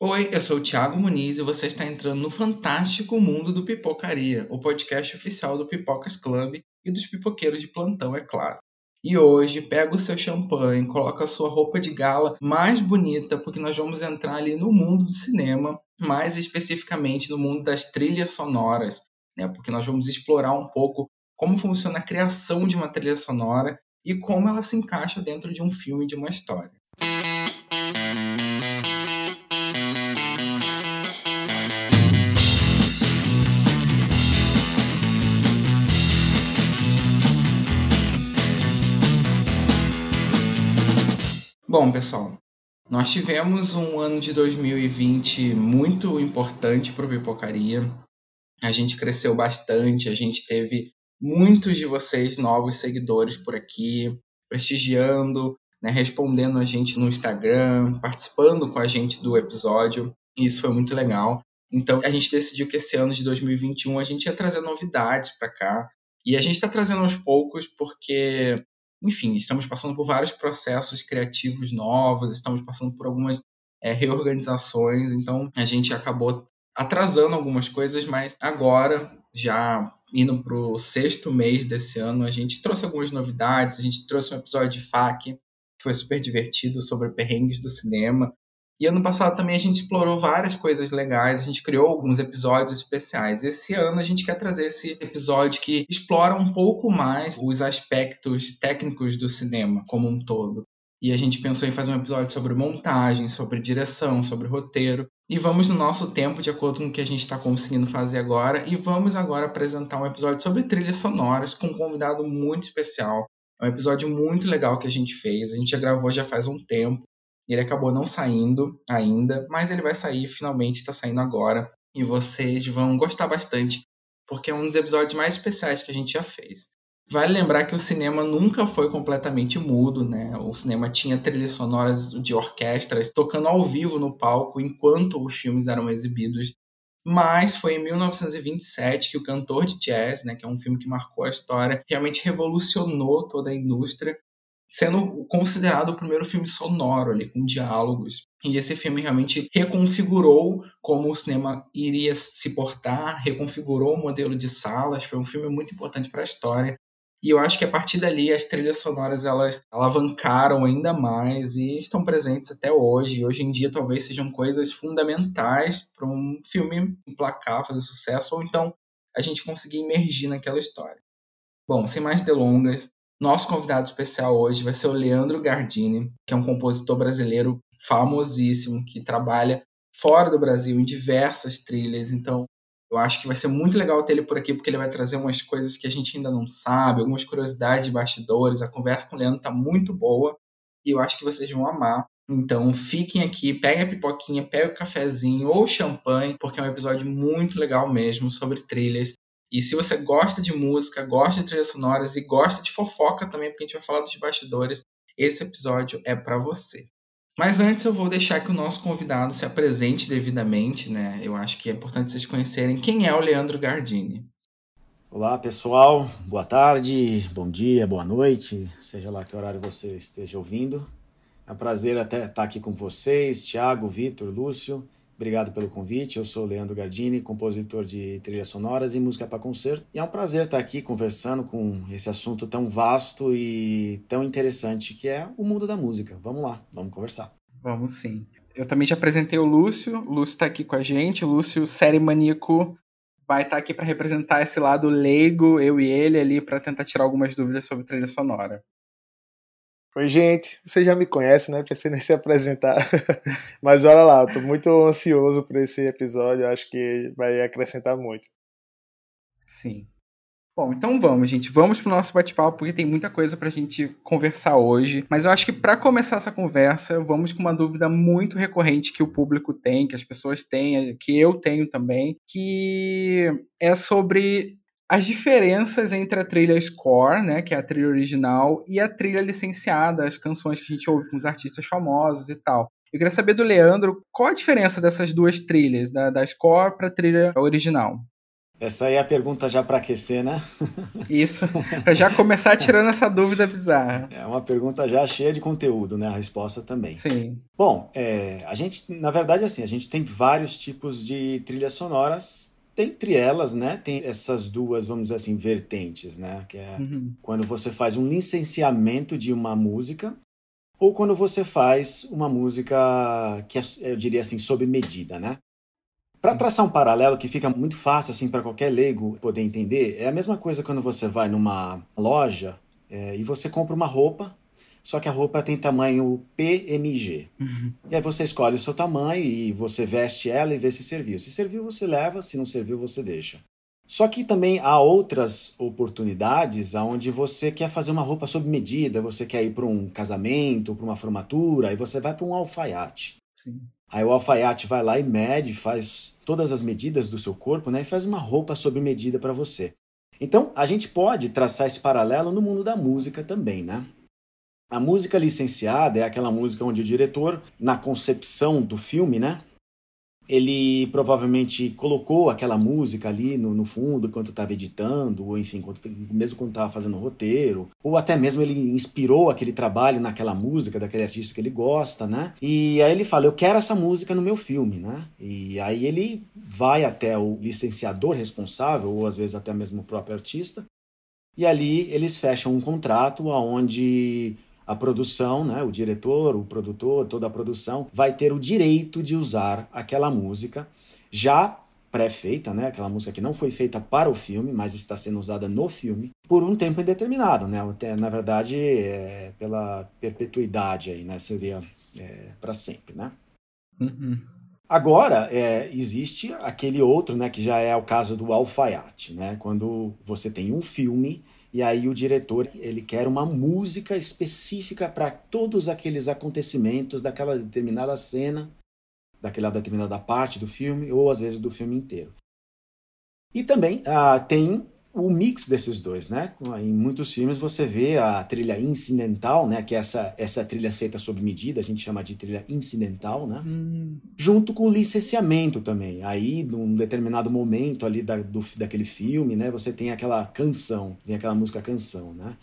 Oi, eu sou o Thiago Muniz e você está entrando no fantástico mundo do Pipocaria, o podcast oficial do Pipocas Club e dos pipoqueiros de plantão, é claro. E hoje, pega o seu champanhe, coloca a sua roupa de gala mais bonita, porque nós vamos entrar ali no mundo do cinema, mais especificamente no mundo das trilhas sonoras, né? Porque nós vamos explorar um pouco como funciona a criação de uma trilha sonora e como ela se encaixa dentro de um filme de uma história. Bom, pessoal, nós tivemos um ano de 2020 muito importante para o Pipocaria. A gente cresceu bastante, a gente teve muitos de vocês novos seguidores por aqui, prestigiando, né, respondendo a gente no Instagram, participando com a gente do episódio. E isso foi muito legal. Então a gente decidiu que esse ano de 2021 a gente ia trazer novidades para cá. E a gente está trazendo aos poucos porque enfim, estamos passando por vários processos criativos novos, estamos passando por algumas é, reorganizações, então a gente acabou atrasando algumas coisas, mas agora, já indo para o sexto mês desse ano, a gente trouxe algumas novidades, a gente trouxe um episódio de FAQ, que foi super divertido, sobre perrengues do cinema, e ano passado também a gente explorou várias coisas legais, a gente criou alguns episódios especiais. Esse ano a gente quer trazer esse episódio que explora um pouco mais os aspectos técnicos do cinema como um todo. E a gente pensou em fazer um episódio sobre montagem, sobre direção, sobre roteiro. E vamos no nosso tempo, de acordo com o que a gente está conseguindo fazer agora. E vamos agora apresentar um episódio sobre trilhas sonoras com um convidado muito especial. É um episódio muito legal que a gente fez. A gente já gravou já faz um tempo. Ele acabou não saindo ainda, mas ele vai sair, finalmente está saindo agora. E vocês vão gostar bastante, porque é um dos episódios mais especiais que a gente já fez. Vale lembrar que o cinema nunca foi completamente mudo, né? O cinema tinha trilhas sonoras de orquestras tocando ao vivo no palco enquanto os filmes eram exibidos. Mas foi em 1927 que o Cantor de Jazz, né, que é um filme que marcou a história, realmente revolucionou toda a indústria sendo considerado o primeiro filme sonoro ali, com diálogos. E esse filme realmente reconfigurou como o cinema iria se portar, reconfigurou o modelo de salas, foi um filme muito importante para a história. E eu acho que a partir dali as trilhas sonoras elas alavancaram ainda mais e estão presentes até hoje. E hoje em dia talvez sejam coisas fundamentais para um filme emplacar, fazer sucesso, ou então a gente conseguir emergir naquela história. Bom, sem mais delongas, nosso convidado especial hoje vai ser o Leandro Gardini, que é um compositor brasileiro famosíssimo, que trabalha fora do Brasil em diversas trilhas. Então, eu acho que vai ser muito legal ter ele por aqui, porque ele vai trazer umas coisas que a gente ainda não sabe, algumas curiosidades de bastidores. A conversa com o Leandro está muito boa e eu acho que vocês vão amar. Então, fiquem aqui, peguem a pipoquinha, peguem o cafezinho ou champanhe, porque é um episódio muito legal mesmo sobre trilhas. E se você gosta de música, gosta de trilhas sonoras e gosta de fofoca também, porque a gente vai falar dos bastidores, esse episódio é para você. Mas antes eu vou deixar que o nosso convidado se apresente devidamente, né? Eu acho que é importante vocês conhecerem quem é o Leandro Gardini. Olá, pessoal. Boa tarde, bom dia, boa noite, seja lá que horário você esteja ouvindo. É um prazer até estar aqui com vocês, Thiago, Vitor, Lúcio. Obrigado pelo convite. Eu sou Leandro Gardini, compositor de trilhas sonoras e música para concerto. E é um prazer estar aqui conversando com esse assunto tão vasto e tão interessante que é o mundo da música. Vamos lá, vamos conversar. Vamos sim. Eu também já apresentei o Lúcio. O Lúcio está aqui com a gente. O Lúcio, série maníaco, vai estar aqui para representar esse lado leigo, eu e ele ali, para tentar tirar algumas dúvidas sobre trilha sonora. Oi, gente. Você já me conhece, né? Pensei nem se apresentar. Mas olha lá, eu muito ansioso por esse episódio. Acho que vai acrescentar muito. Sim. Bom, então vamos, gente. Vamos pro nosso bate-papo, porque tem muita coisa pra gente conversar hoje. Mas eu acho que para começar essa conversa, vamos com uma dúvida muito recorrente que o público tem, que as pessoas têm, que eu tenho também, que é sobre as diferenças entre a trilha score, né, que é a trilha original, e a trilha licenciada, as canções que a gente ouve com os artistas famosos e tal. Eu queria saber do Leandro qual a diferença dessas duas trilhas, da, da score para a trilha original. Essa aí é a pergunta já para aquecer, né? Isso, para já começar tirando essa dúvida bizarra. É uma pergunta já cheia de conteúdo, né? A resposta também. Sim. Bom, é, a gente, na verdade, assim, a gente tem vários tipos de trilhas sonoras. Entre elas, né, tem essas duas, vamos dizer assim, vertentes, né? Que é uhum. quando você faz um licenciamento de uma música ou quando você faz uma música que é, eu diria assim, sob medida, né? Para traçar um paralelo que fica muito fácil assim para qualquer leigo poder entender, é a mesma coisa quando você vai numa loja é, e você compra uma roupa, só que a roupa tem tamanho PMG. Uhum. E aí você escolhe o seu tamanho e você veste ela e vê se serviu. Se serviu, você leva, se não serviu, você deixa. Só que também há outras oportunidades onde você quer fazer uma roupa sob medida, você quer ir para um casamento, para uma formatura, e você vai para um alfaiate. Sim. Aí o alfaiate vai lá e mede, faz todas as medidas do seu corpo, né? E faz uma roupa sob medida para você. Então, a gente pode traçar esse paralelo no mundo da música também, né? A música licenciada é aquela música onde o diretor, na concepção do filme, né, ele provavelmente colocou aquela música ali no, no fundo enquanto estava editando, ou enfim, quando, mesmo quando estava fazendo o roteiro, ou até mesmo ele inspirou aquele trabalho naquela música daquele artista que ele gosta, né? E aí ele fala: Eu quero essa música no meu filme, né? E aí ele vai até o licenciador responsável, ou às vezes até mesmo o próprio artista, e ali eles fecham um contrato onde a produção, né, o diretor, o produtor, toda a produção vai ter o direito de usar aquela música já pré-feita, né, aquela música que não foi feita para o filme, mas está sendo usada no filme por um tempo indeterminado, né? Na verdade, é pela perpetuidade aí, né? Seria é, para sempre, né? Uhum. Agora, é, existe aquele outro, né, que já é o caso do alfaiate, né? Quando você tem um filme e aí o diretor ele quer uma música específica para todos aqueles acontecimentos daquela determinada cena, daquela determinada parte do filme ou às vezes do filme inteiro. E também ah, tem o mix desses dois, né? Em muitos filmes você vê a trilha incidental, né? Que é essa, essa trilha feita sob medida, a gente chama de trilha incidental, né? Hum. Junto com o licenciamento também. Aí, num determinado momento ali da, do, daquele filme, né? Você tem aquela canção, vem aquela música canção, né?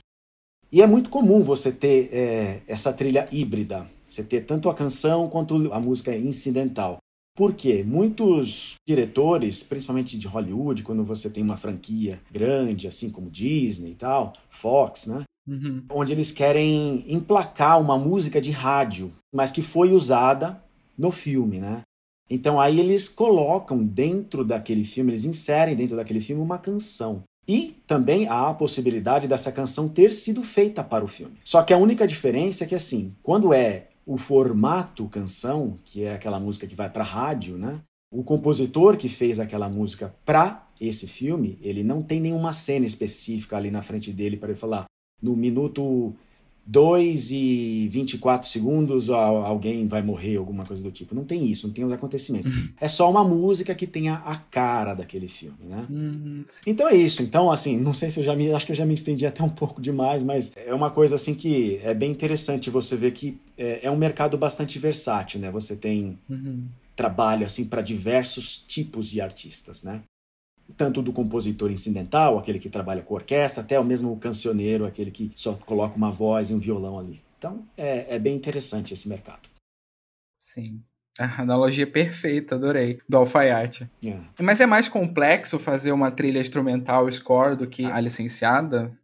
E é muito comum você ter é, essa trilha híbrida. Você ter tanto a canção quanto a música incidental. Porque muitos diretores, principalmente de Hollywood, quando você tem uma franquia grande, assim como Disney e tal, Fox, né? Uhum. Onde eles querem emplacar uma música de rádio, mas que foi usada no filme, né? Então aí eles colocam dentro daquele filme, eles inserem dentro daquele filme uma canção. E também há a possibilidade dessa canção ter sido feita para o filme. Só que a única diferença é que assim, quando é o formato canção, que é aquela música que vai para rádio, né? O compositor que fez aquela música para esse filme, ele não tem nenhuma cena específica ali na frente dele para ele falar no minuto 2 e 24 segundos alguém vai morrer, alguma coisa do tipo. Não tem isso, não tem os acontecimentos. Uhum. É só uma música que tenha a cara daquele filme, né? Uhum. Então é isso. Então, assim, não sei se eu já me. Acho que eu já me estendi até um pouco demais, mas é uma coisa assim que é bem interessante você ver que é, é um mercado bastante versátil, né? Você tem. Uhum. Trabalho assim para diversos tipos de artistas, né? Tanto do compositor incidental, aquele que trabalha com orquestra, até o mesmo cancioneiro, aquele que só coloca uma voz e um violão ali. Então é, é bem interessante esse mercado. Sim. A analogia perfeita, adorei, do alfaiate. É. Mas é mais complexo fazer uma trilha instrumental score do que a licenciada?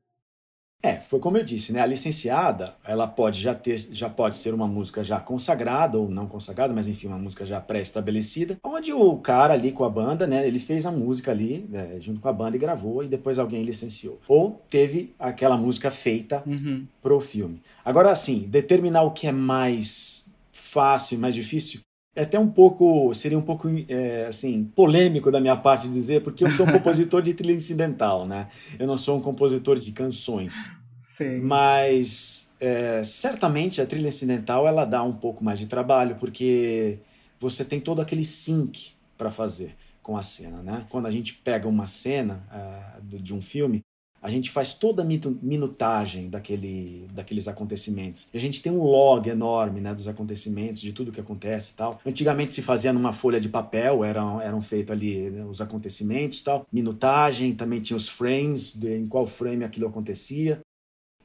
É, foi como eu disse, né? A licenciada, ela pode já ter, já pode ser uma música já consagrada ou não consagrada, mas enfim, uma música já pré-estabelecida, onde o cara ali com a banda, né? Ele fez a música ali né, junto com a banda e gravou e depois alguém licenciou. Ou teve aquela música feita uhum. pro filme. Agora, assim, determinar o que é mais fácil e mais difícil é até um pouco, seria um pouco, é, assim, polêmico da minha parte dizer, porque eu sou um compositor de trilha incidental, né? Eu não sou um compositor de canções. Sim. Mas, é, certamente, a trilha incidental, ela dá um pouco mais de trabalho, porque você tem todo aquele sync para fazer com a cena, né? Quando a gente pega uma cena uh, de um filme, a gente faz toda a minutagem daquele, daqueles acontecimentos. E a gente tem um log enorme né, dos acontecimentos, de tudo que acontece e tal. Antigamente se fazia numa folha de papel, eram, eram feitos ali né, os acontecimentos tal. Minutagem, também tinha os frames, de, em qual frame aquilo acontecia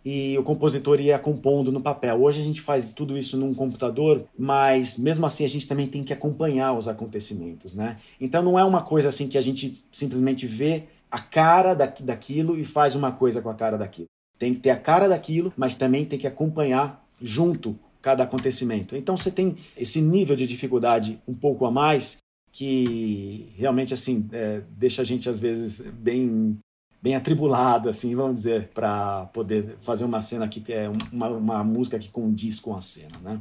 e o compositor ia compondo no papel. Hoje a gente faz tudo isso num computador, mas mesmo assim a gente também tem que acompanhar os acontecimentos, né? Então não é uma coisa assim que a gente simplesmente vê a cara daquilo e faz uma coisa com a cara daquilo. Tem que ter a cara daquilo, mas também tem que acompanhar junto cada acontecimento. Então você tem esse nível de dificuldade um pouco a mais que realmente assim é, deixa a gente às vezes bem bem atribulado, assim, vamos dizer, para poder fazer uma cena que é uma, uma música que condiz com a cena, né?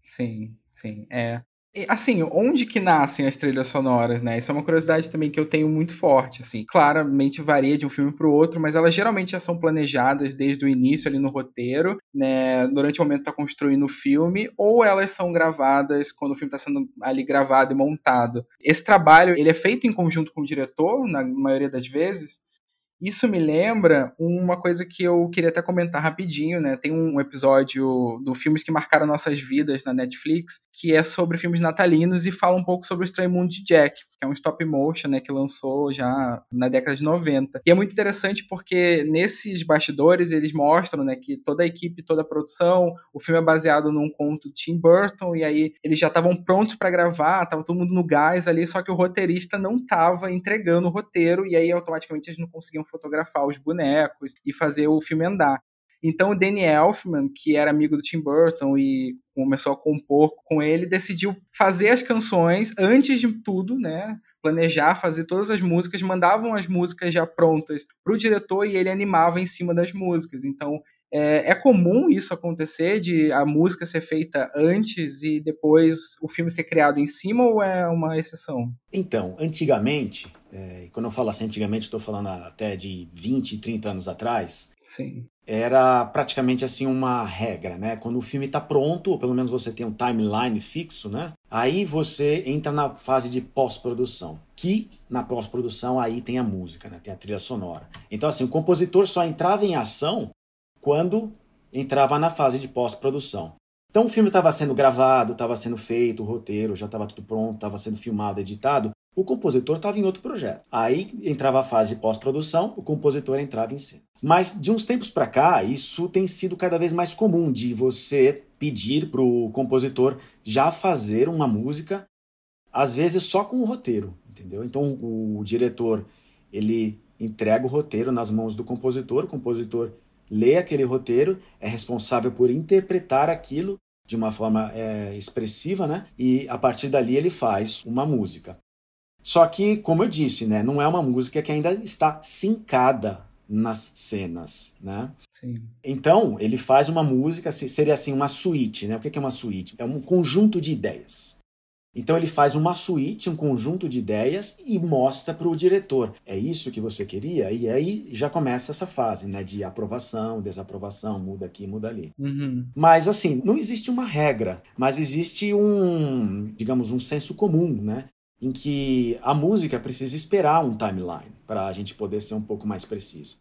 Sim, sim, é. Assim, onde que nascem as trilhas sonoras, né? Isso é uma curiosidade também que eu tenho muito forte, assim. Claramente varia de um filme para o outro, mas elas geralmente já são planejadas desde o início ali no roteiro, né? Durante o momento que tá construindo o filme, ou elas são gravadas quando o filme está sendo ali gravado e montado. Esse trabalho, ele é feito em conjunto com o diretor, na maioria das vezes, isso me lembra uma coisa que eu queria até comentar rapidinho, né? Tem um episódio do Filmes que Marcaram Nossas Vidas na Netflix, que é sobre filmes natalinos e fala um pouco sobre o Estranho Mundo de Jack, que é um stop motion, né, que lançou já na década de 90. E é muito interessante porque nesses bastidores eles mostram, né, que toda a equipe, toda a produção, o filme é baseado num conto de Tim Burton e aí eles já estavam prontos para gravar, tava todo mundo no gás ali, só que o roteirista não estava entregando o roteiro e aí automaticamente eles não conseguiam fotografar os bonecos e fazer o filme andar. Então o Danny Elfman, que era amigo do Tim Burton e começou a compor com ele, decidiu fazer as canções antes de tudo, né? Planejar, fazer todas as músicas, mandavam as músicas já prontas para o diretor e ele animava em cima das músicas. Então é, é, comum isso acontecer, de a música ser feita antes e depois o filme ser criado em cima, ou é uma exceção? Então, antigamente, é, quando eu falo assim antigamente, estou falando até de 20, 30 anos atrás, Sim. era praticamente assim uma regra, né? Quando o filme está pronto, ou pelo menos você tem um timeline fixo, né? Aí você entra na fase de pós-produção, que na pós-produção aí tem a música, né? Tem a trilha sonora. Então assim, o compositor só entrava em ação quando entrava na fase de pós-produção. Então o filme estava sendo gravado, estava sendo feito, o roteiro já estava tudo pronto, estava sendo filmado, editado. O compositor estava em outro projeto. Aí entrava a fase de pós-produção, o compositor entrava em cena. Mas de uns tempos para cá, isso tem sido cada vez mais comum de você pedir para o compositor já fazer uma música, às vezes só com o roteiro, entendeu? Então o, diretor ele entrega o roteiro nas mãos do compositor, o compositor lê aquele roteiro, é responsável por interpretar aquilo de uma forma é, expressiva, né? E a partir dali ele faz uma música. Só que, como eu disse, né, não é uma música que ainda está sincada nas cenas, né? Sim. Então, ele faz uma música, seria assim, uma suíte, né? O que é uma suíte? É um conjunto de ideias. Então ele faz uma suíte, um conjunto de ideias e mostra para o diretor. É isso que você queria? E aí já começa essa fase, né? De aprovação, desaprovação, muda aqui, muda ali. Uhum. Mas assim, não existe uma regra, mas existe um, digamos, um senso comum, né? Em que a música precisa esperar um timeline para a gente poder ser um pouco mais preciso.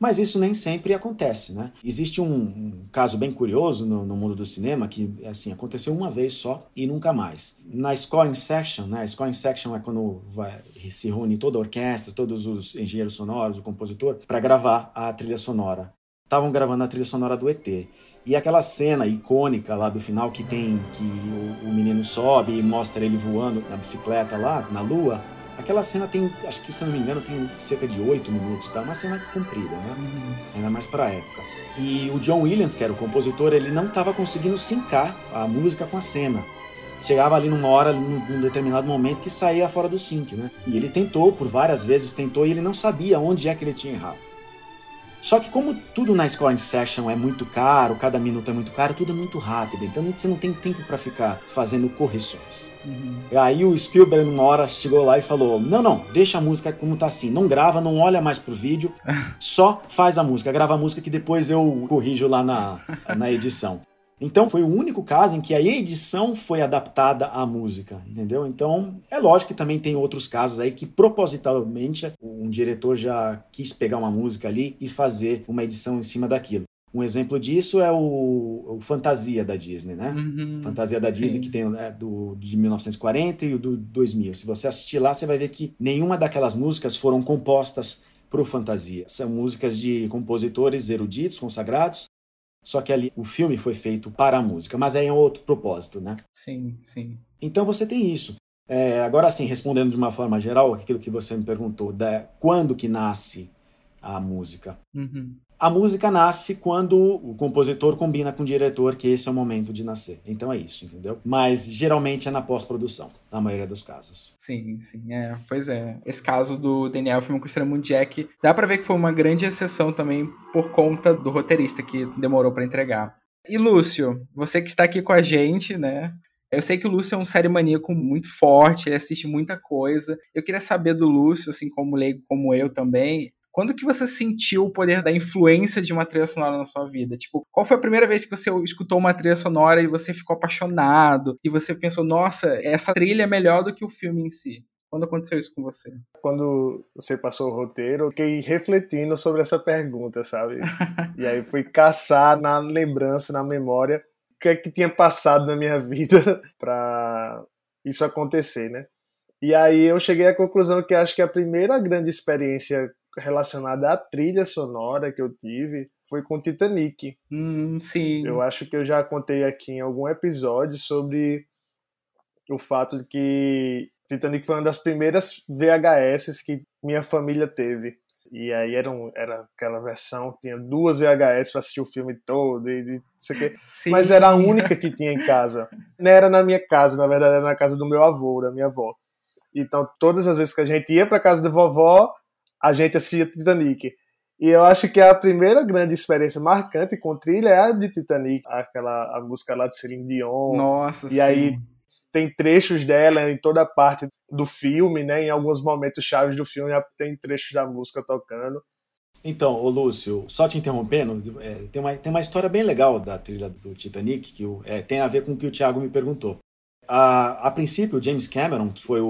Mas isso nem sempre acontece, né? Existe um, um caso bem curioso no, no, mundo do cinema que, assim, aconteceu uma vez só e nunca mais. Na scoring section, né? Scoring section é quando vai, se reúne toda a orquestra, todos os engenheiros sonoros, o compositor, para gravar a trilha sonora. Estavam gravando a trilha sonora do ET. E aquela cena icônica lá do final que tem que o, o menino sobe e mostra ele voando na bicicleta lá, na lua, Aquela cena tem, acho que se não me engano, tem cerca de oito minutos, tá? Uma cena comprida, né? Uhum. Ainda mais para a época. E o John Williams, que era o compositor, ele não estava conseguindo sincar a música com a cena. Chegava ali numa hora, num determinado momento, que saía fora do sync, né? E ele tentou, por várias vezes tentou, e ele não sabia onde é que ele tinha errado. Só que como tudo na scoring session é muito caro, cada minuto é muito caro, tudo é muito rápido, então você não tem tempo para ficar fazendo correções. Uhum. Aí o Spielberg numa hora chegou lá e falou: "Não, não, deixa a música como tá assim, não grava, não olha mais pro vídeo, só faz a música, grava a música que depois eu corrijo lá na, na edição". Então foi o único caso em que a edição foi adaptada à música, entendeu? Então é lógico que também tem outros casos aí que propositalmente um diretor já quis pegar uma música ali e fazer uma edição em cima daquilo. Um exemplo disso é o, o Fantasia da Disney, né? Uhum, Fantasia da sim. Disney, que tem é, do, de 1940 e o do 2000. Se você assistir lá, você vai ver que nenhuma daquelas músicas foram compostas para o Fantasia. São músicas de compositores eruditos, consagrados, só que ali o filme foi feito para a música, mas é um outro propósito, né? Sim, sim. Então você tem isso. É, agora sim, respondendo de uma forma geral, aquilo que você me perguntou, da, quando que nasce a música? Uhum. A música nasce quando o compositor combina com o diretor que esse é o momento de nascer. Então é isso, entendeu? Mas geralmente é na pós-produção, na maioria dos casos. Sim, sim, é. Pois é. Esse caso do Daniel Filme com Extremo Jack, dá pra ver que foi uma grande exceção também por conta do roteirista que demorou pra entregar. E Lúcio, você que está aqui com a gente, né? Eu sei que o Lúcio é um série maníaco muito forte, ele assiste muita coisa. Eu queria saber do Lúcio, assim como leigo como eu também, quando que você sentiu o poder da influência de uma trilha sonora na sua vida? Tipo, qual foi a primeira vez que você escutou uma trilha sonora e você ficou apaixonado? E você pensou, nossa, essa trilha é melhor do que o filme em si? Quando aconteceu isso com você? Quando você passou o roteiro, eu fiquei refletindo sobre essa pergunta, sabe? e aí fui caçar na lembrança, na memória, o que é que tinha passado na minha vida para isso acontecer, né? E aí eu cheguei à conclusão que acho que a primeira grande experiência relacionada à trilha sonora que eu tive foi com Titanic. Hum, sim. Eu acho que eu já contei aqui em algum episódio sobre o fato de que Titanic foi uma das primeiras VHS que minha família teve. E aí era, um, era aquela versão que tinha duas VHS para assistir o filme todo e, e isso aqui. Sim. Mas era a única que tinha em casa. Não era na minha casa, na verdade era na casa do meu avô, da minha avó. Então todas as vezes que a gente ia para casa da vovó, a gente assistia Titanic. E eu acho que a primeira grande experiência marcante com trilha é a de Titanic, aquela a música lá de Celine Dion. Nossa, e sim. aí tem trechos dela em toda parte do filme, né? Em alguns momentos chaves do filme tem trechos da música tocando. Então, ô Lúcio, só te interrompendo, é, tem, uma, tem uma história bem legal da trilha do Titanic que é, tem a ver com o que o Thiago me perguntou. A, a princípio, o James Cameron, que foi o,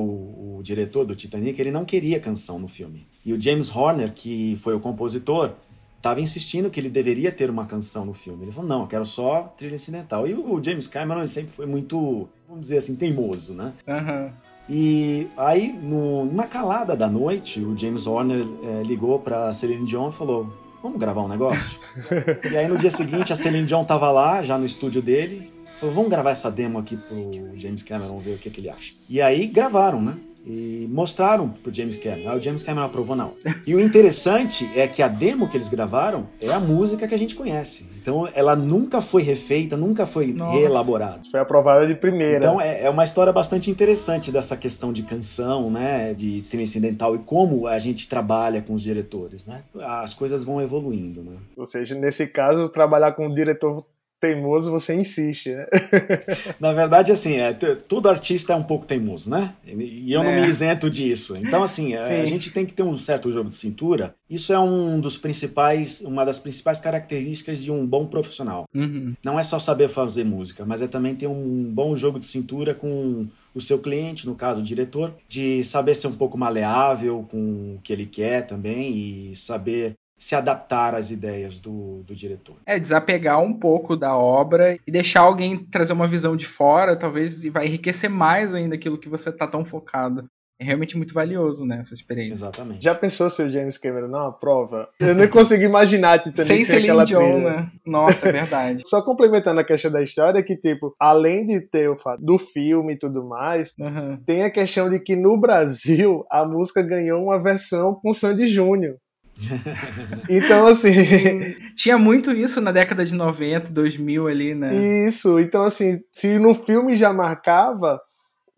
o, diretor do Titanic, ele não queria canção no filme. E o James Horner, que foi o compositor, estava insistindo que ele deveria ter uma canção no filme. Ele falou, não, eu quero só trilha incidental. E o James Cameron sempre foi muito, vamos dizer assim, teimoso, né? Uhum. E aí, no, numa calada da noite, o James Horner é, ligou para Celine Dion e falou, vamos gravar um negócio? e aí, no dia seguinte, a Celine Dion estava lá, já no estúdio dele, falou, vamos gravar essa demo aqui pro James Cameron, ver o que, que ele acha. E aí, gravaram, né? e mostraram pro James Cameron. Aí o James Cameron aprovou não. E o interessante é que a demo que eles gravaram é a música que a gente conhece. Então ela nunca foi refeita, nunca foi Nossa. reelaborada. Foi aprovada de primeira. Então é, é, uma história bastante interessante dessa questão de canção, né, de trilha incidental e como a gente trabalha com os diretores, né? As coisas vão evoluindo, né? Ou seja, nesse caso, trabalhar com um diretor teimoso, você insiste, né? Na verdade, assim, é, todo artista é um pouco teimoso, né? E eu não É. me isento disso. Então, assim, a, Sim. a gente tem que ter um certo jogo de cintura. Isso é um dos principais, uma das principais características de um bom profissional. Uhum. Não é só saber fazer música, mas é também ter um bom jogo de cintura com o seu cliente, no caso o diretor, de saber ser um pouco maleável com o que ele quer também e saber se adaptar às ideias do, do diretor. É, desapegar um pouco da obra e deixar alguém trazer uma visão de fora, talvez e vai enriquecer mais ainda aquilo que você tá tão focado. É realmente muito valioso, né, essa experiência. Exatamente. Já pensou se o James Cameron não aprova? Eu nem consegui imaginar Titanic Sem sem, aquela Dion, trilha. né? Nossa, é verdade. Só complementando a questão da história, que, tipo, além de ter o fato do filme e tudo mais, Uhum. tem a questão de que no Brasil a música ganhou uma versão com Sandy Júnior. Então, assim, Tinha muito isso na década de 90, 2000 ali, né? isso. Então, assim, se no filme já marcava,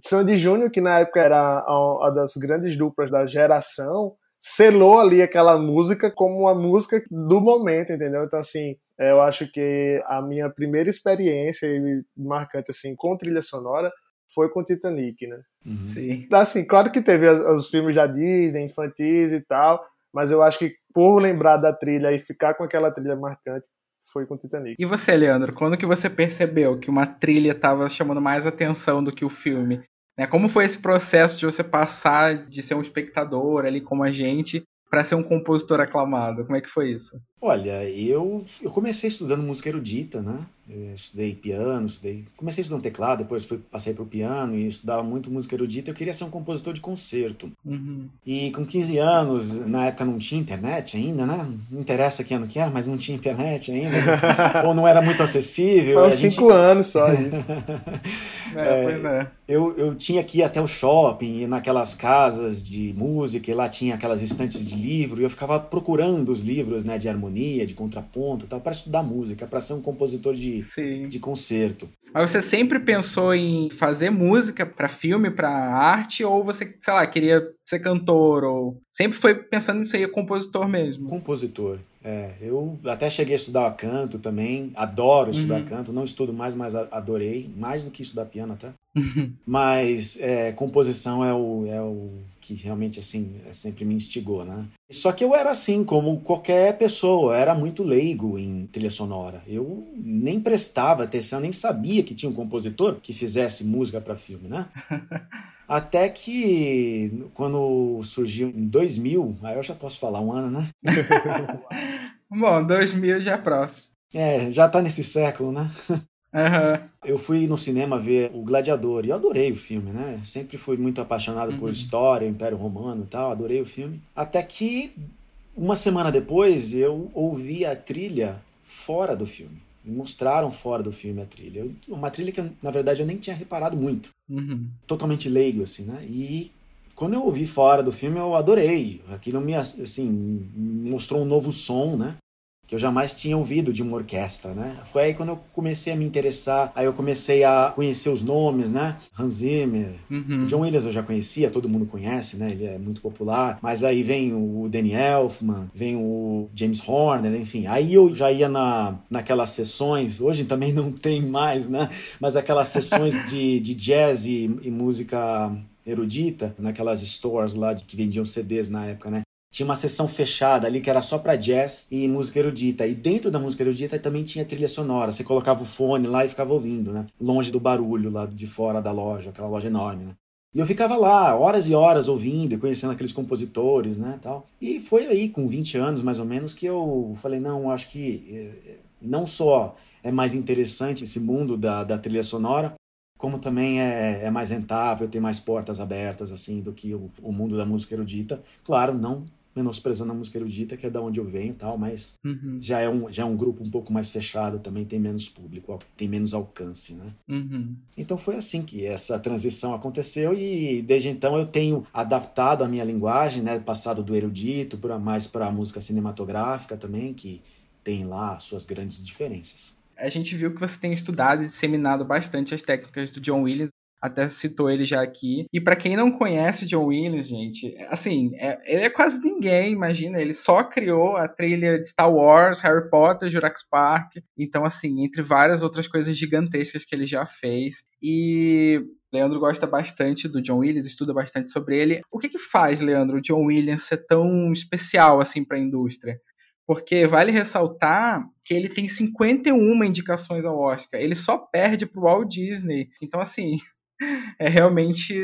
Sandy Júnior, que na época era uma das grandes duplas da geração, selou ali aquela música como uma música do momento, entendeu? Então, assim, eu acho que a minha primeira experiência marcante, assim, com trilha sonora foi com Titanic, né? Uhum. Sim. Assim, claro que teve os, os filmes da Disney, infantis e tal, mas eu acho que por lembrar da trilha e ficar com aquela trilha marcante, foi com Titanic. E você, Leandro, quando que você percebeu que uma trilha estava chamando mais atenção do que o filme? Né, Como foi esse processo de você passar de ser um espectador ali como a gente para ser um compositor aclamado? Como é que foi isso? Olha, eu, eu comecei estudando música erudita, né? Eu estudei piano, estudei... comecei estudando teclado, depois fui, passei para o piano e estudava muito música erudita. Eu queria ser um compositor de concerto. Uhum. E com 15 anos, na época não tinha internet ainda, né? Não interessa que ano que era, mas não tinha internet ainda. ou não era muito acessível. Foi uns 5 gente... anos só isso. é, pois é. Eu, eu tinha que ir até o shopping, ir naquelas casas de música, e lá tinha aquelas estantes de livro, e eu ficava procurando os livros né, de harmonia harmonia, de contraponto, tal, para estudar música, para ser um compositor de, de concerto. Mas você sempre pensou em fazer música para filme, para arte, ou você, sei lá, queria ser cantor, ou sempre foi pensando em ser compositor mesmo? Compositor. É, eu até cheguei a estudar canto também, adoro estudar uhum. canto, não estudo mais, mas adorei, mais do que estudar piano até. Uhum. Mas é, composição é o, é o que realmente assim é, sempre me instigou, né? Só que eu era assim, como qualquer pessoa, eu era muito leigo em trilha sonora. Eu nem prestava atenção, nem sabia que tinha um compositor que fizesse música para filme, né? Até que quando surgiu em 2000, aí eu já posso falar um ano, né? Bom, 2000 já é próximo. É, já tá nesse século, né? Uhum. Eu fui no cinema ver O Gladiador e eu adorei o filme, né? Sempre fui muito apaixonado uhum. por história, Império Romano e tal, adorei o filme. Até que uma semana depois eu ouvi a trilha fora do filme. Me mostraram fora do filme a trilha. Eu, uma trilha que, na verdade, eu nem tinha reparado muito. Uhum. Totalmente leigo, assim, né? E quando eu ouvi fora do filme, eu adorei. Aquilo me, assim, mostrou um novo som, né? Que eu jamais tinha ouvido de uma orquestra, né? Foi aí quando eu comecei a me interessar, aí eu comecei a conhecer os nomes, né? Hans Zimmer, uhum. John Williams eu já conhecia, todo mundo conhece, né? Ele é muito popular, mas aí vem o Danny Elfman, vem o James Horner, enfim. Aí eu já ia na, naquelas sessões, hoje também não tem mais, né? Mas aquelas sessões de, de jazz e, e música erudita, naquelas stores lá de, que vendiam CDs na época, né? Tinha uma sessão fechada ali que era só para jazz e música erudita. E dentro da música erudita também tinha trilha sonora. Você colocava o fone lá e ficava ouvindo, né? Longe do barulho lá de fora da loja, aquela loja enorme, né? E eu ficava lá horas e horas ouvindo e conhecendo aqueles compositores, né, tal. E foi aí com 20 anos mais ou menos que eu falei, não, acho que eh, não só é mais interessante esse mundo da, da trilha sonora, como também é, é, mais rentável, tem mais portas abertas assim do que o, o mundo da música erudita. Claro, não menosprezando a música erudita, que é da onde eu venho e tal, mas uhum. já, é um, já é um grupo um pouco mais fechado, também tem menos público, tem menos alcance, né? Uhum. Então foi assim que essa transição aconteceu e desde então eu tenho adaptado a minha linguagem, né? Passado do erudito para mais para a música cinematográfica também, que tem lá suas grandes diferenças. A gente viu que você tem estudado e disseminado bastante as técnicas do John Williams até citou ele já aqui. E para quem não conhece o John Williams, gente, assim, é, ele é quase ninguém, imagina, ele só criou a trilha de Star Wars, Harry Potter, Jurassic Park, então assim, entre várias outras coisas gigantescas que ele já fez. E Leandro gosta bastante do John Williams, estuda bastante sobre ele. O que que faz, Leandro, o John Williams ser tão especial assim para a indústria? Porque vale ressaltar que ele tem 51 indicações ao Oscar. Ele só perde pro Walt Disney. Então, assim, é realmente,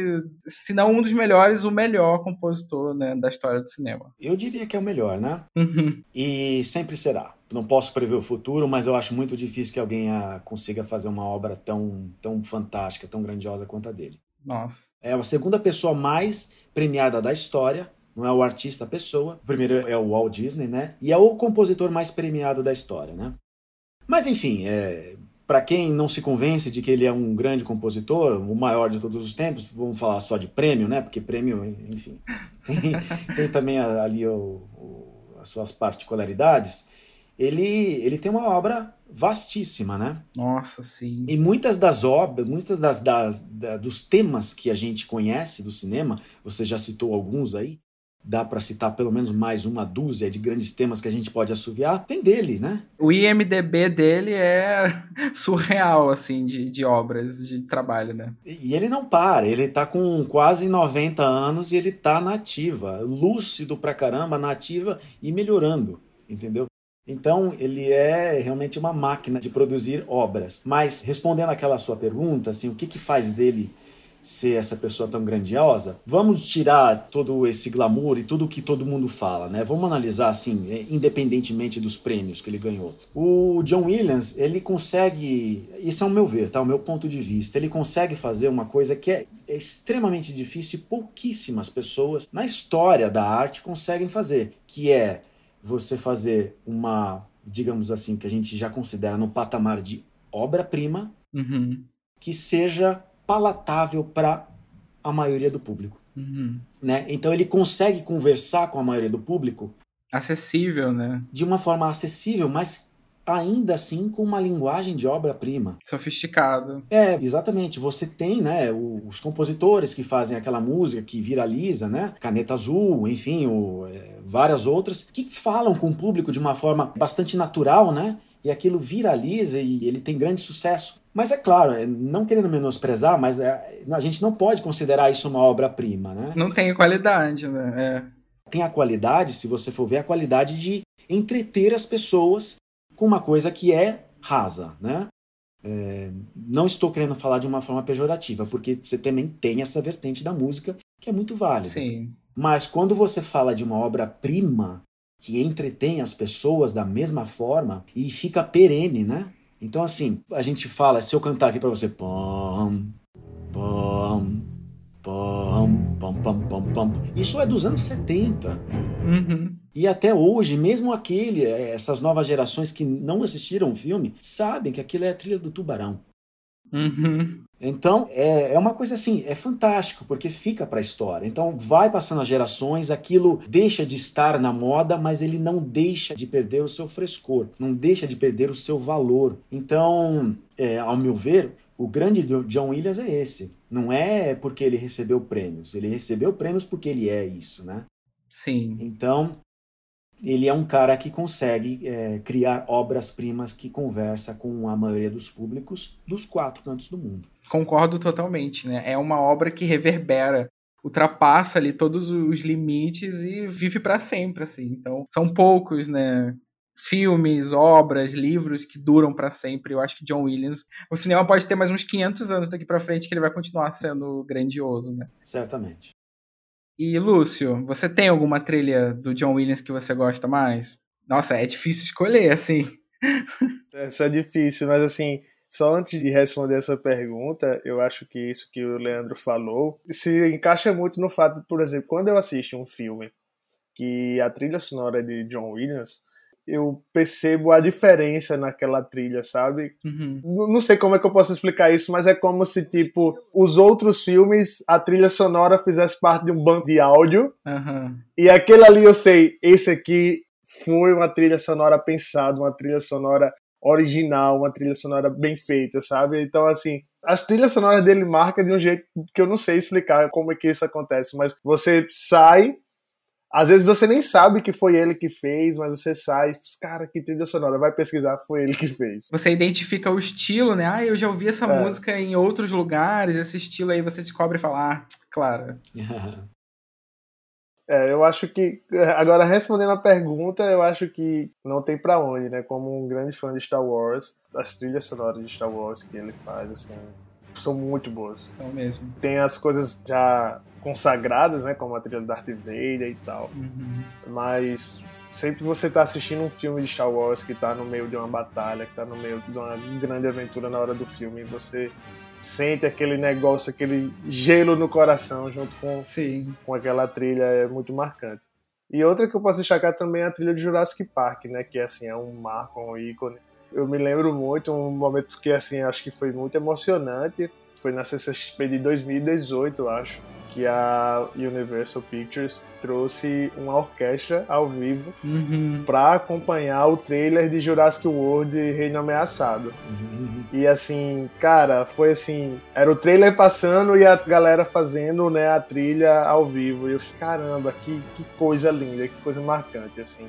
se não um dos melhores, o melhor compositor né, da história do cinema. Eu diria que é o melhor, né? Uhum. E sempre será. Não posso prever o futuro, mas eu acho muito difícil que alguém a, consiga fazer uma obra tão, tão fantástica, tão grandiosa quanto a dele. Nossa. É a segunda pessoa mais premiada da história. Não é o artista a pessoa. O primeiro é o Walt Disney, né? E é o compositor mais premiado da história, né? Mas enfim, é, para quem não se convence de que ele é um grande compositor, o maior de todos os tempos, vamos falar só de prêmio, né? Porque prêmio, enfim, tem, tem também ali o, o, as suas particularidades. Ele, ele tem uma obra vastíssima, né? Nossa, sim. E muitas das obras, muitas das, das da, dos temas que a gente conhece do cinema, você já citou alguns aí, dá para citar pelo menos mais uma dúzia de grandes temas que a gente pode assoviar, tem dele, né? O IMDB dele é surreal, assim, de, de obras, de trabalho, né? E ele não para, ele tá com quase 90 anos e ele tá nativa, lúcido pra caramba, nativa e melhorando, entendeu? Então, ele é realmente uma máquina de produzir obras. Mas, respondendo aquela sua pergunta, assim, o que, que faz dele ser essa pessoa tão grandiosa, vamos tirar todo esse glamour e tudo que todo mundo fala, né? Vamos analisar assim, é, independentemente dos prêmios que ele ganhou. O John Williams, ele consegue, isso é o meu ver, tá? O meu ponto de vista, ele consegue fazer uma coisa que é, é extremamente difícil e pouquíssimas pessoas na história da arte conseguem fazer, que é você fazer uma, digamos assim, que a gente já considera no patamar de obra-prima, uhum. que seja palatável para a maioria do público. Uhum. Né? Então ele consegue conversar com a maioria do público. Acessível, né? De uma forma acessível, mas ainda assim com uma linguagem de obra-prima. Sofisticado. É, exatamente. Você tem, né, os compositores que fazem aquela música que viraliza, né? Caneta Azul, enfim, o, é, várias outras, que falam com o público de uma forma bastante natural, né? E aquilo viraliza e ele tem grande sucesso. Mas é claro, é, não querendo menosprezar, mas é, a gente não pode considerar isso uma obra-prima, né? Não tem qualidade, né? É. Tem a qualidade, se você for ver, a qualidade de entreter as pessoas com uma coisa que é rasa, né? É, não estou querendo falar de uma forma pejorativa, porque você também tem essa vertente da música que é muito válida. Sim. Mas quando você fala de uma obra-prima que entretém as pessoas da mesma forma e fica perene, né? Então, assim, a gente fala, se eu cantar aqui para você, pam, pam, pam, pam, pam, pam, pam, isso é dos anos 70. Uhum. E até hoje, mesmo aquele, é, essas novas gerações que não assistiram o filme, sabem que aquilo é a trilha do Tubarão. Uhum. Então, é, é uma coisa assim, é fantástico, porque fica para a história. Então, vai passando as gerações, aquilo deixa de estar na moda, mas ele não deixa de perder o seu frescor, não deixa de perder o seu valor. Então, é, ao meu ver, o grande John Williams é esse. Não é porque ele recebeu prêmios, ele recebeu prêmios porque ele é isso, né? Sim. Então, ele é um cara que consegue é, criar obras-primas que conversa com a maioria dos públicos dos quatro cantos do mundo. Concordo totalmente, né? É uma obra que reverbera, ultrapassa ali todos os limites e vive para sempre, assim. Então, são poucos, né? Filmes, obras, livros que duram para sempre. Eu acho que John Williams, o cinema pode ter mais uns 500 anos daqui para frente que ele vai continuar sendo grandioso, né? Certamente. E Lúcio, você tem alguma trilha do John Williams que você gosta mais? Nossa, é difícil escolher, assim. Essa é difícil, mas assim, só antes de responder essa pergunta, eu acho que isso que o Leandro falou se encaixa muito no fato, por exemplo, quando eu assisto um filme que a trilha sonora é de John Williams, eu percebo a diferença naquela trilha, sabe? Uhum. Não sei como é que eu posso explicar isso, mas é como se, tipo, os outros filmes, a trilha sonora fizesse parte de um banco de áudio. Uhum. E aquele ali eu sei, esse aqui foi uma trilha sonora pensada, uma trilha sonora original, uma trilha sonora bem feita, sabe? Então, assim, as trilhas sonoras dele marcam de um jeito que eu não sei explicar como é que isso acontece, mas você sai às vezes você nem sabe que foi ele que fez, mas você sai, cara, que trilha sonora, vai pesquisar, foi ele que fez. Você identifica o estilo, né? Ah, eu já ouvi essa é. música em outros lugares, esse estilo aí você descobre e fala, ah, claro. É, eu acho que. Agora, respondendo a pergunta, eu acho que não tem para onde, né? Como um grande fã de Star Wars, as trilhas sonoras de Star Wars que ele faz, assim, são muito boas. São mesmo. Tem as coisas já consagradas, né, como a trilha do Darth Vader e tal. Uhum. Mas sempre você tá assistindo um filme de Star Wars que tá no meio de uma batalha, que tá no meio de uma grande aventura na hora do filme, você sente aquele negócio, aquele gelo no coração junto com, Sim. com aquela trilha, é muito marcante. E outra que eu posso destacar também é a trilha de Jurassic Park, né, que assim, é um marco, um ícone. Eu me lembro muito, um momento que assim, acho que foi muito emocionante, foi na CCXP de 2018, eu acho que a Universal Pictures trouxe uma orquestra ao vivo uhum. para acompanhar o trailer de Jurassic World Reino Ameaçado. Uhum. E assim, cara, foi assim, era o trailer passando e a galera fazendo, né, a trilha ao vivo. E eu caramba, que, que coisa linda, que coisa marcante, assim.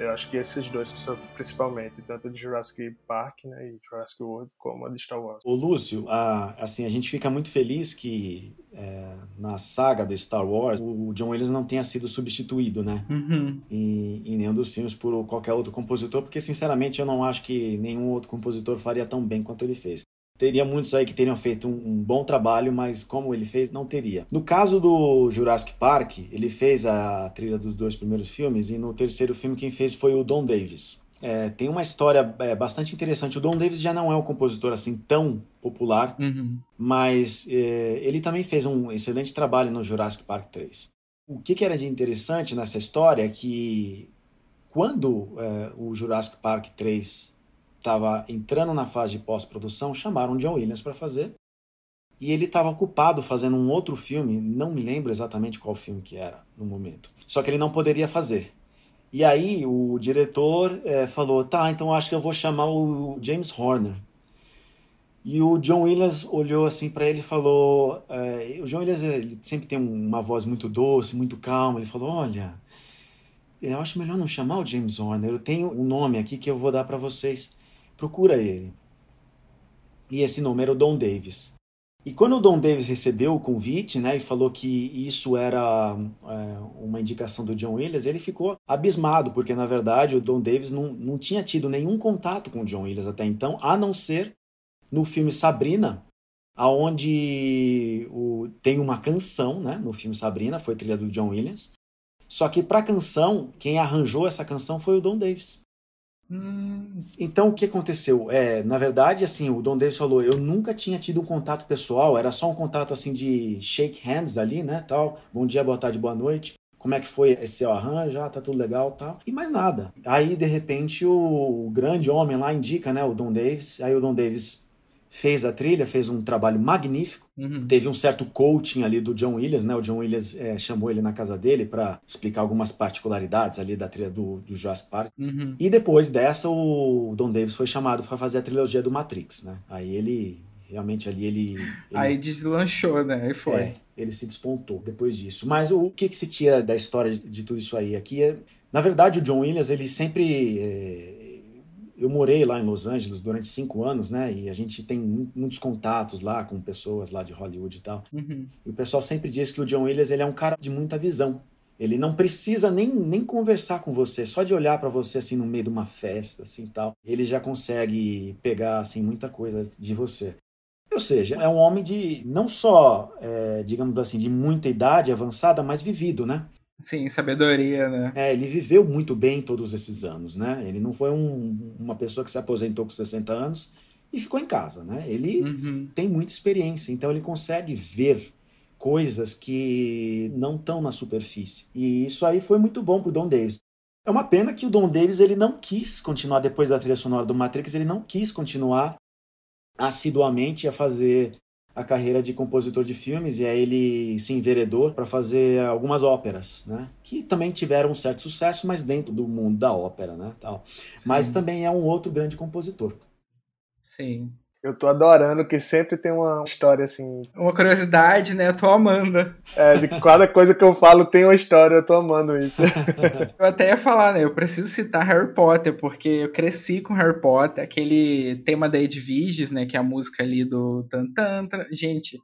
Eu acho que esses dois principalmente, tanto de Jurassic Park né, e Jurassic World, como a de Star Wars. O Lúcio, a, assim, a gente fica muito feliz que é, na saga do Star Wars o John Williams não tenha sido substituído, né? Uhum. Em, em nenhum dos filmes por qualquer outro compositor, porque sinceramente eu não acho que nenhum outro compositor faria tão bem quanto ele fez. Teria muitos aí que teriam feito um, um, bom trabalho, mas como ele fez, não teria. No caso do Jurassic Park, ele fez a trilha dos dois primeiros filmes e no terceiro filme quem fez foi o Don Davis. É, tem uma história é, bastante interessante. O Don Davis já não é um compositor assim tão popular, uhum. mas é, ele também fez um excelente trabalho no Jurassic Park 3. O que, que era de interessante nessa história é que quando é, o Jurassic Park 3 estava entrando na fase de pós-produção, chamaram John Williams para fazer. E ele estava ocupado fazendo um outro filme, não me lembro exatamente qual filme que era no momento. Só que ele não poderia fazer. E aí o diretor é, falou: tá, então acho que eu vou chamar o James Horner. E o John Williams olhou assim para ele e falou: é, o John Williams ele sempre tem uma voz muito doce, muito calma. Ele falou: olha, eu acho melhor não chamar o James Horner. Eu tenho um nome aqui que eu vou dar para vocês procura ele. E esse nome era o Don Davis. E quando o Don Davis recebeu o convite, né, e falou que isso era é, uma indicação do John Williams, ele ficou abismado, porque na verdade o Don Davis não, não tinha tido nenhum contato com o John Williams até então, a não ser no filme Sabrina, aonde o, tem uma canção, né, no filme Sabrina, foi trilha do John Williams. Só que para a canção, quem arranjou essa canção foi o Don Davis. Então o que aconteceu? É, na verdade, assim, o Don Davis falou, eu nunca tinha tido um contato pessoal, era só um contato assim de shake hands ali, né, tal. Bom dia, boa tarde, boa noite. Como é que foi esse arranjo? Ah, tá tudo legal, tal. E mais nada. Aí de repente o, o grande homem lá indica, né, o Don Davis. Aí o Don Davis fez a trilha, fez um trabalho magnífico. Uhum. Teve um certo coaching ali do John Williams, né? O John Williams é, chamou ele na casa dele para explicar algumas particularidades ali da trilha do, do Jurassic Park. Uhum. E depois dessa, o Don Davis foi chamado para fazer a trilogia do Matrix, né? Aí ele realmente ali ele, ele... aí deslanchou, né? Aí foi. É, ele se despontou depois disso. Mas o, o que, que se tira da história de, de, tudo isso aí aqui é, na verdade, o John Williams ele sempre é, eu morei lá em Los Angeles durante cinco anos, né? E a gente tem muitos contatos lá com pessoas lá de Hollywood e tal. Uhum. E o pessoal sempre diz que o John Williams ele é um cara de muita visão. Ele não precisa nem, nem conversar com você, só de olhar para você assim no meio de uma festa, assim tal, ele já consegue pegar assim muita coisa de você. Ou seja, é um homem de não só, é, digamos assim, de muita idade avançada, mas vivido, né? Sim, sabedoria, né? É, ele viveu muito bem todos esses anos, né? Ele não foi um, uma pessoa que se aposentou com 60 anos e ficou em casa, né? Ele uhum. tem muita experiência, então ele consegue ver coisas que não estão na superfície. E isso aí foi muito bom pro Don Davis. É uma pena que o Don Davis ele não quis continuar depois da trilha sonora do Matrix, ele não quis continuar assiduamente a fazer a carreira de compositor de filmes e aí ele se enveredou para fazer algumas óperas, né? Que também tiveram um certo sucesso, mas dentro do mundo da ópera, né? Tal. Mas também é um outro grande compositor. Sim. Eu tô adorando que sempre tem uma história assim. Uma curiosidade, né? Eu tô amando. É, de cada coisa que eu falo tem uma história, eu tô amando isso. eu até ia falar, né? Eu preciso citar Harry Potter, porque eu cresci com Harry Potter, aquele tema da Edviges, né? Que é a música ali do tan, tan, tan. Gente,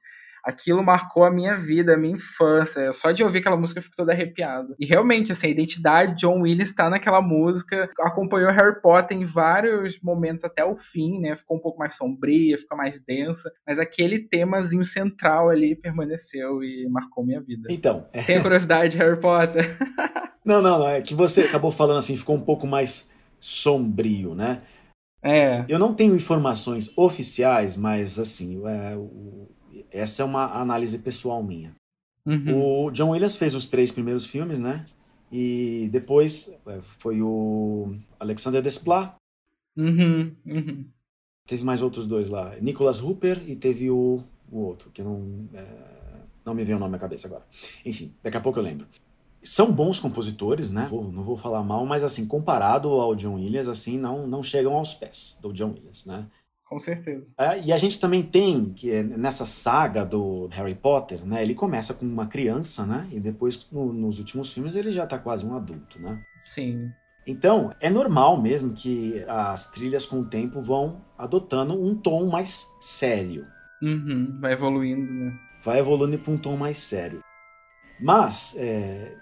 aquilo marcou a minha vida, a minha infância. Só de ouvir aquela música eu fico todo arrepiado. E realmente, assim, a identidade de John Williams está naquela música. Acompanhou Harry Potter em vários momentos até o fim, né? Ficou um pouco mais sombria, ficou mais densa. Mas aquele temazinho central ali permaneceu e marcou minha vida. Então. É... Tem curiosidade de Harry Potter? não, não, não. É que você acabou falando assim, ficou um pouco mais sombrio, né? É. Eu não tenho informações oficiais, mas assim, é, o, essa é uma análise pessoal minha. Uhum. O John Williams fez os três primeiros filmes, né? E depois é, foi o Alexander Desplat. Uhum, uhum. Teve mais outros dois lá. Nicholas Hooper e teve o, o outro, que não, é, não me vem o nome à cabeça agora. Enfim, daqui a pouco eu lembro. São bons compositores, né? Vou, não vou falar mal, mas assim, comparado ao John Williams, assim, não, não chegam aos pés do John Williams, né? Com certeza. É, e a gente também tem que é, nessa saga do Harry Potter, né? Ele começa com uma criança, né? E depois no, nos últimos filmes ele já está quase um adulto, né? Sim. Então é normal mesmo que as trilhas com o tempo vão adotando um tom mais sério. Uhum, vai evoluindo, né? Vai evoluindo para um tom mais sério. Mas é,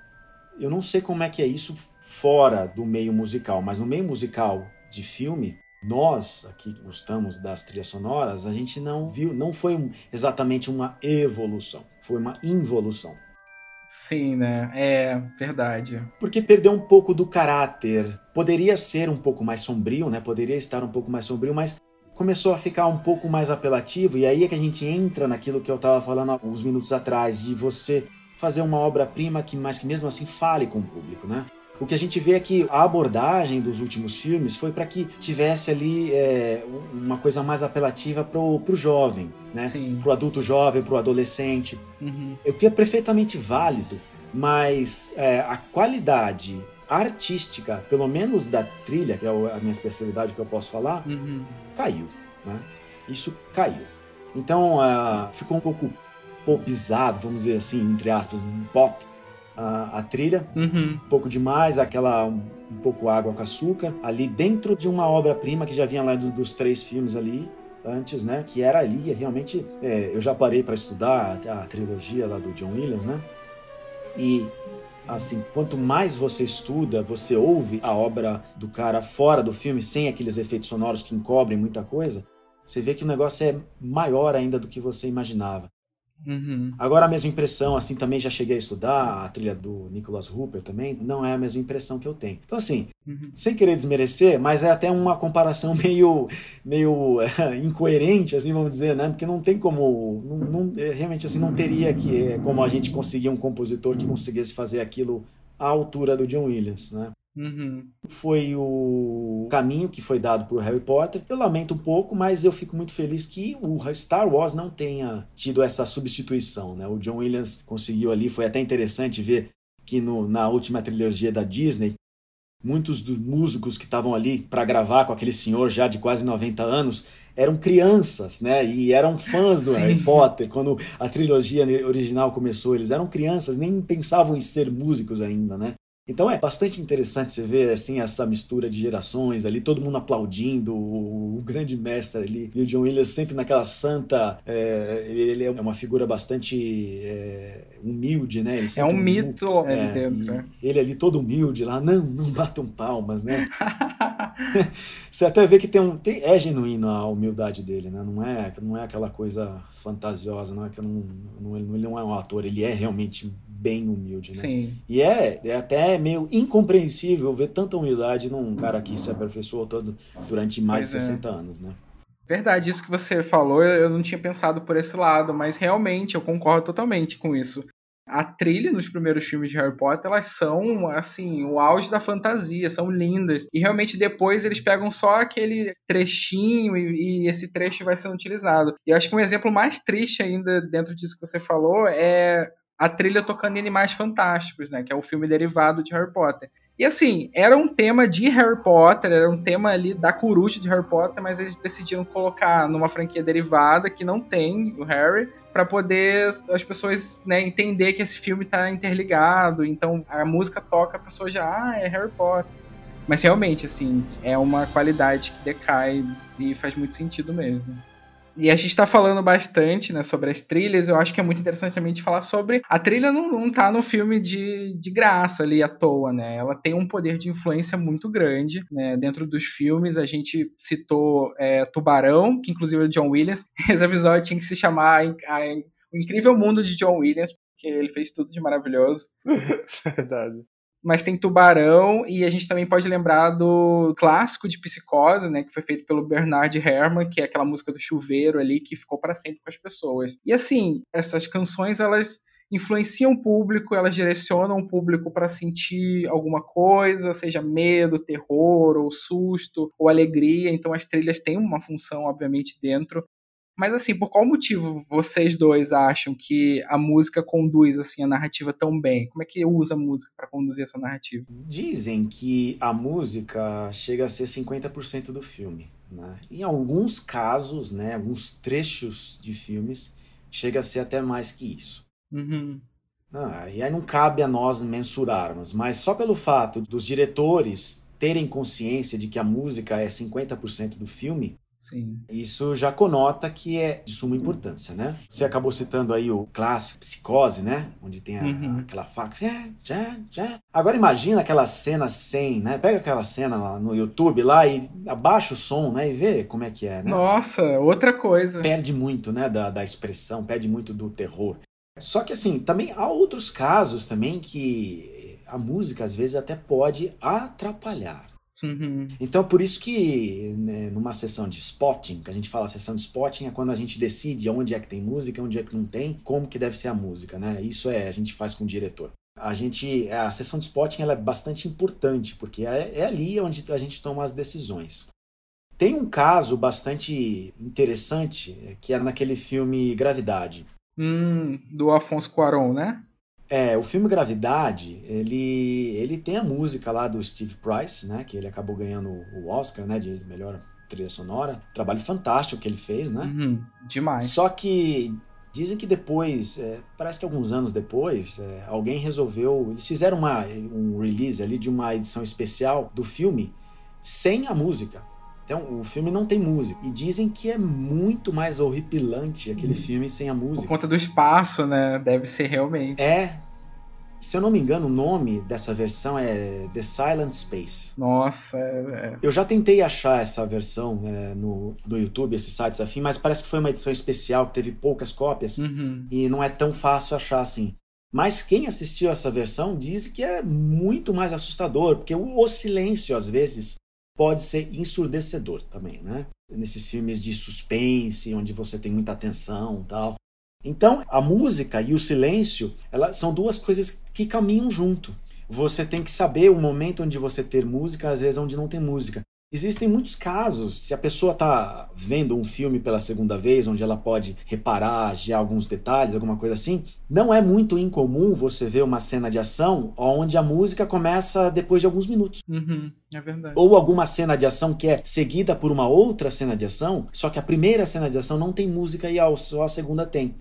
eu não sei como é que é isso fora do meio musical, mas no meio musical de filme nós aqui que gostamos das trilhas sonoras, a gente não viu, não foi exatamente uma evolução, foi uma involução. Sim, né? É verdade. Porque perdeu um pouco do caráter. Poderia ser um pouco mais sombrio, né? Poderia estar um pouco mais sombrio, mas começou a ficar um pouco mais apelativo. E aí é que a gente entra naquilo que eu estava falando alguns minutos atrás, de você fazer uma obra-prima que, mais que mesmo assim fale com o público, né? O que a gente vê é que a abordagem dos últimos filmes foi para que tivesse ali é, uma coisa mais apelativa pro, pro jovem, né? Sim. Pro adulto jovem, pro adolescente. Uhum. O que é perfeitamente válido, mas é, a qualidade artística, pelo menos da trilha, que é a minha especialidade que eu posso falar, uhum. caiu, né? Isso caiu. Então uh, ficou um pouco popizado, vamos dizer assim, entre aspas, um pop a, a trilha, uhum. um pouco demais, aquela um, um, pouco água com açúcar, ali dentro de uma obra-prima que já vinha lá do, dos três filmes ali antes, né? Que era ali, realmente, é, eu já parei para estudar a, a, trilogia lá do John Williams, né? E assim, quanto mais você estuda, você ouve a obra do cara fora do filme, sem aqueles efeitos sonoros que encobrem muita coisa, você vê que o negócio é maior ainda do que você imaginava. Uhum. Agora a mesma impressão, assim, também já cheguei a estudar a trilha do Nicholas Hooper também, não é a mesma impressão que eu tenho. Então, assim, uhum. sem querer desmerecer, mas é até uma comparação meio, meio é, incoerente, assim, vamos dizer, né? Porque não tem como, não, não, é, realmente, assim, não teria que, é, como a gente conseguir um compositor que conseguisse fazer aquilo à altura do John Williams, né? Uhum. Foi o caminho que foi dado por Harry Potter. Eu lamento um pouco, mas eu fico muito feliz que o Star Wars não tenha tido essa substituição. Né? O John Williams conseguiu ali, foi até interessante ver que no, na última trilogia da Disney, muitos dos músicos que estavam ali para gravar com aquele senhor já de quase 90 anos eram crianças, né? E eram fãs do Sim. Harry Potter quando a trilogia original começou. Eles eram crianças, nem pensavam em ser músicos ainda, né? Então é bastante interessante você ver assim essa mistura de gerações ali, todo mundo aplaudindo o, o grande mestre ali e o John Williams sempre naquela santa. É, ele é uma figura bastante é, humilde, né? é um mito é, ali dentro. Né? Ele ali todo humilde lá, não, não batam palmas, né? você até vê que tem um, tem, é genuíno a humildade dele, né? Não é, não é aquela coisa fantasiosa, não é que não, não, ele não é um ator, ele é realmente bem humilde, né? Sim. E é, é até meio incompreensível ver tanta humildade num cara que se aperfeiçoou todo durante mais pois de 60 é. anos, né? Verdade, isso que você falou, eu não tinha pensado por esse lado, mas realmente eu concordo totalmente com isso. A trilha nos primeiros filmes de Harry Potter, elas são, assim, o auge da fantasia, são lindas. E realmente depois eles pegam só aquele trechinho e, e esse trecho vai sendo utilizado. E eu acho que um exemplo mais triste ainda dentro disso que você falou é a trilha tocando em Animais Fantásticos, né? Que é o filme derivado de Harry Potter. E assim, era um tema de Harry Potter, era um tema ali da coruja de Harry Potter, mas eles decidiram colocar numa franquia derivada que não tem o Harry, para poder as pessoas né, entender que esse filme tá interligado. Então a música toca, a pessoa já, ah, é Harry Potter. Mas realmente, assim, é uma qualidade que decai e faz muito sentido mesmo. E a gente está falando bastante né, sobre as trilhas. Eu acho que é muito interessante também de falar sobre. A trilha não, não tá no filme de, de graça ali à toa, né? Ela tem um poder de influência muito grande. Né? Dentro dos filmes, a gente citou é, Tubarão, que inclusive é o John Williams. Esse episódio tinha que se chamar O Incrível Mundo de John Williams, porque ele fez tudo de maravilhoso. Verdade mas tem Tubarão e a gente também pode lembrar do clássico de Psicose, né, que foi feito pelo Bernard Herrmann, que é aquela música do chuveiro ali que ficou para sempre com as pessoas. E assim, essas canções elas influenciam o público, elas direcionam o público para sentir alguma coisa, seja medo, terror, ou susto, ou alegria. Então as trilhas têm uma função, obviamente, dentro mas assim, por qual motivo vocês dois acham que a música conduz assim a narrativa tão bem? Como é que usa a música para conduzir essa narrativa? Dizem que a música chega a ser 50% do filme, né? Em alguns casos, né, alguns trechos de filmes chega a ser até mais que isso. Uhum. Ah, e aí não cabe a nós mensurarmos, mas só pelo fato dos diretores terem consciência de que a música é 50% do filme, Sim. Isso já conota que é de suma importância, né? Você acabou citando aí o clássico Psicose, né? Onde tem a, uhum. aquela faca. Já, já, já. Agora imagina aquela cena sem, né? Pega aquela cena lá no YouTube lá e abaixa o som, né? E vê como é que é, né? Nossa, outra coisa. Perde muito, né? Da, da expressão, perde muito do terror. Só que assim, também há outros casos também que a música às vezes até pode atrapalhar. Uhum. Então, por isso que né, numa sessão de spotting, que a gente fala sessão de spotting, é quando a gente decide onde é que tem música, onde é que não tem, como que deve ser a música, né? Isso é, a gente faz com o diretor. A gente, a sessão de spotting ela é bastante importante, porque é, é ali onde a gente toma as decisões. Tem um caso bastante interessante, que é naquele filme Gravidade. Hum, do Afonso Cuarón, né? É, o filme Gravidade, ele, ele tem a música lá do Steve Price, né? Que ele acabou ganhando o Oscar, né? De melhor trilha sonora. Trabalho fantástico que ele fez, né? Uhum, demais. Só que dizem que depois, é, parece que alguns anos depois, é, alguém resolveu. Eles fizeram uma, um release ali de uma edição especial do filme sem a música. Então, o filme não tem música. E dizem que é muito mais horripilante aquele hum. filme sem a música. Por conta do espaço, né? Deve ser realmente. É. Se eu não me engano, o nome dessa versão é The Silent Space. Nossa, é. é. Eu já tentei achar essa versão é, no, no YouTube, esses sites afim, mas parece que foi uma edição especial que teve poucas cópias uhum. e não é tão fácil achar assim. Mas quem assistiu essa versão diz que é muito mais assustador, porque o, o silêncio, às vezes, pode ser ensurdecedor também, né? Nesses filmes de suspense, onde você tem muita atenção tal. Então, a música e o silêncio, elas são duas coisas que caminham junto. Você tem que saber o momento onde você ter música, às vezes onde não tem música. Existem muitos casos, se a pessoa está vendo um filme pela segunda vez, onde ela pode reparar já alguns detalhes, alguma coisa assim, não é muito incomum você ver uma cena de ação onde a música começa depois de alguns minutos. Uhum, é verdade. Ou alguma cena de ação que é seguida por uma outra cena de ação, só que a primeira cena de ação não tem música e só a segunda tem.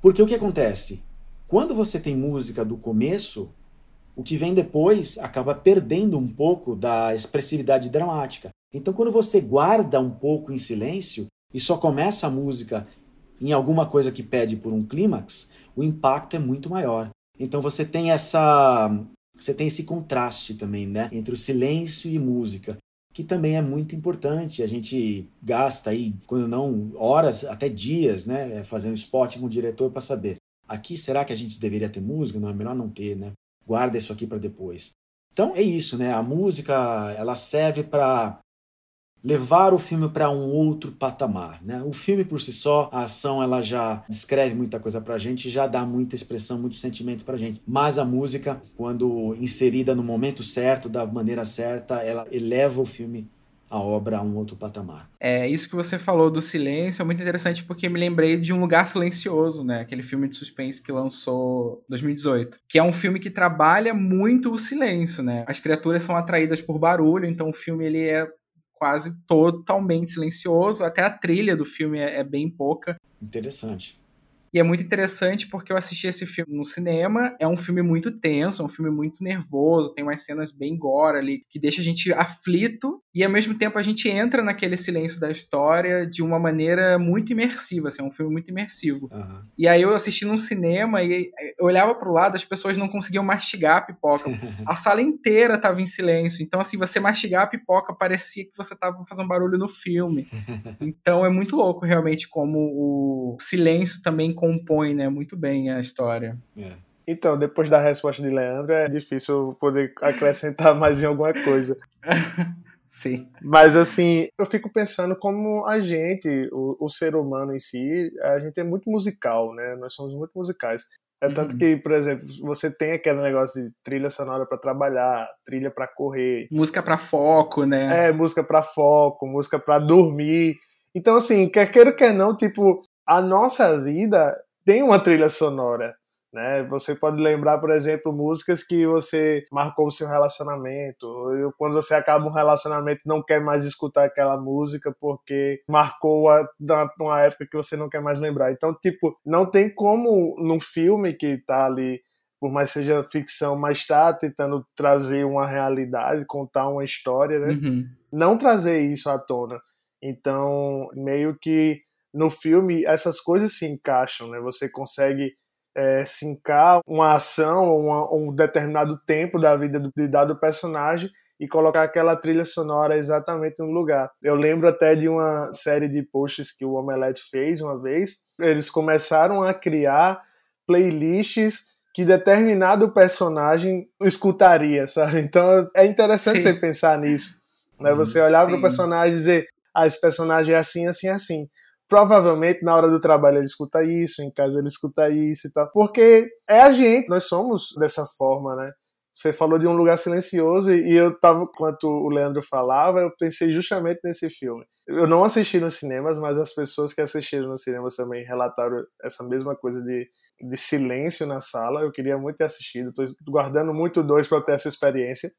Porque o que acontece? Quando você tem música do começo, o que vem depois acaba perdendo um pouco da expressividade dramática. Então, quando você guarda um pouco em silêncio e só começa a música em alguma coisa que pede por um clímax, o impacto é muito maior. Então você tem essa você tem esse contraste também, né, entre o silêncio e música, que também é muito importante. A gente gasta aí, quando não horas, até dias, né, fazendo spot com o diretor para saber. Aqui será que a gente deveria ter música? Não é melhor não ter, né? Guarda isso aqui para depois. Então é isso, né? A música ela serve para levar o filme para um outro patamar, né? O filme por si só, a ação ela já descreve muita coisa para a gente, já dá muita expressão, muito sentimento para a gente. Mas a música, quando inserida no momento certo, da maneira certa, ela eleva o filme a obra a um outro patamar. É, isso que você falou do silêncio é muito interessante porque me lembrei de Um Lugar Silencioso, né? Aquele filme de suspense que lançou em 2018, que é um filme que trabalha muito o silêncio, né? As criaturas são atraídas por barulho, então o filme ele é quase totalmente silencioso, até a trilha do filme é, é bem pouca. Interessante. E é muito interessante porque eu assisti esse filme no cinema. É um filme muito tenso, é um filme muito nervoso, tem umas cenas bem gore ali que deixa a gente aflito e ao mesmo tempo a gente entra naquele silêncio da história de uma maneira muito imersiva. Assim, é um filme muito imersivo. Uhum. E aí eu assisti num cinema e eu olhava pro lado, as pessoas não conseguiam mastigar a pipoca. a sala inteira tava em silêncio. Então, assim, você mastigar a pipoca parecia que você tava fazendo barulho no filme. Então é muito louco realmente como o silêncio também compõe né, muito bem a história. É. Então, depois da resposta de Leandro, é difícil poder acrescentar mais em alguma coisa. Sim. Mas assim, eu fico pensando como a gente, o, o, ser humano em si, a gente é muito musical, né? Nós somos muito musicais. É tanto uhum. que, por exemplo, você tem aquele negócio de trilha sonora para trabalhar, trilha para correr, música para foco, né? É, música para foco, música para dormir. Então assim, quer queira quer não, tipo, a nossa vida tem uma trilha sonora. Né? Você pode lembrar, por exemplo, músicas que você marcou o seu relacionamento. Ou quando você acaba um relacionamento, não quer mais escutar aquela música porque marcou a, uma época que você não quer mais lembrar. Então, tipo, não tem como num filme que tá ali, por mais seja ficção, mas está tentando trazer uma realidade, contar uma história, né? Uhum. Não trazer isso à tona. Então, meio que no filme essas coisas se encaixam, né? Você consegue é, sincar uma ação ou um determinado tempo da vida do, de dado personagem e colocar aquela trilha sonora exatamente no lugar. Eu lembro até de uma série de posts que o Omelette fez uma vez. Eles começaram a criar playlists que determinado personagem escutaria, sabe? Então é interessante Sim. você pensar nisso. Né? Você olhar para o personagem e dizer, ah, esse personagem é assim, assim, assim provavelmente na hora do trabalho ele escuta isso, em casa ele escuta isso e tal. Porque é a gente, nós somos dessa forma, né? Você falou de um lugar silencioso e eu tava, enquanto o Leandro falava, eu pensei justamente nesse filme. Eu não assisti nos cinemas, mas as pessoas que assistiram nos cinemas também relataram essa mesma coisa de, de silêncio na sala. Eu queria muito ter assistido, tô guardando muito dois para ter essa experiência.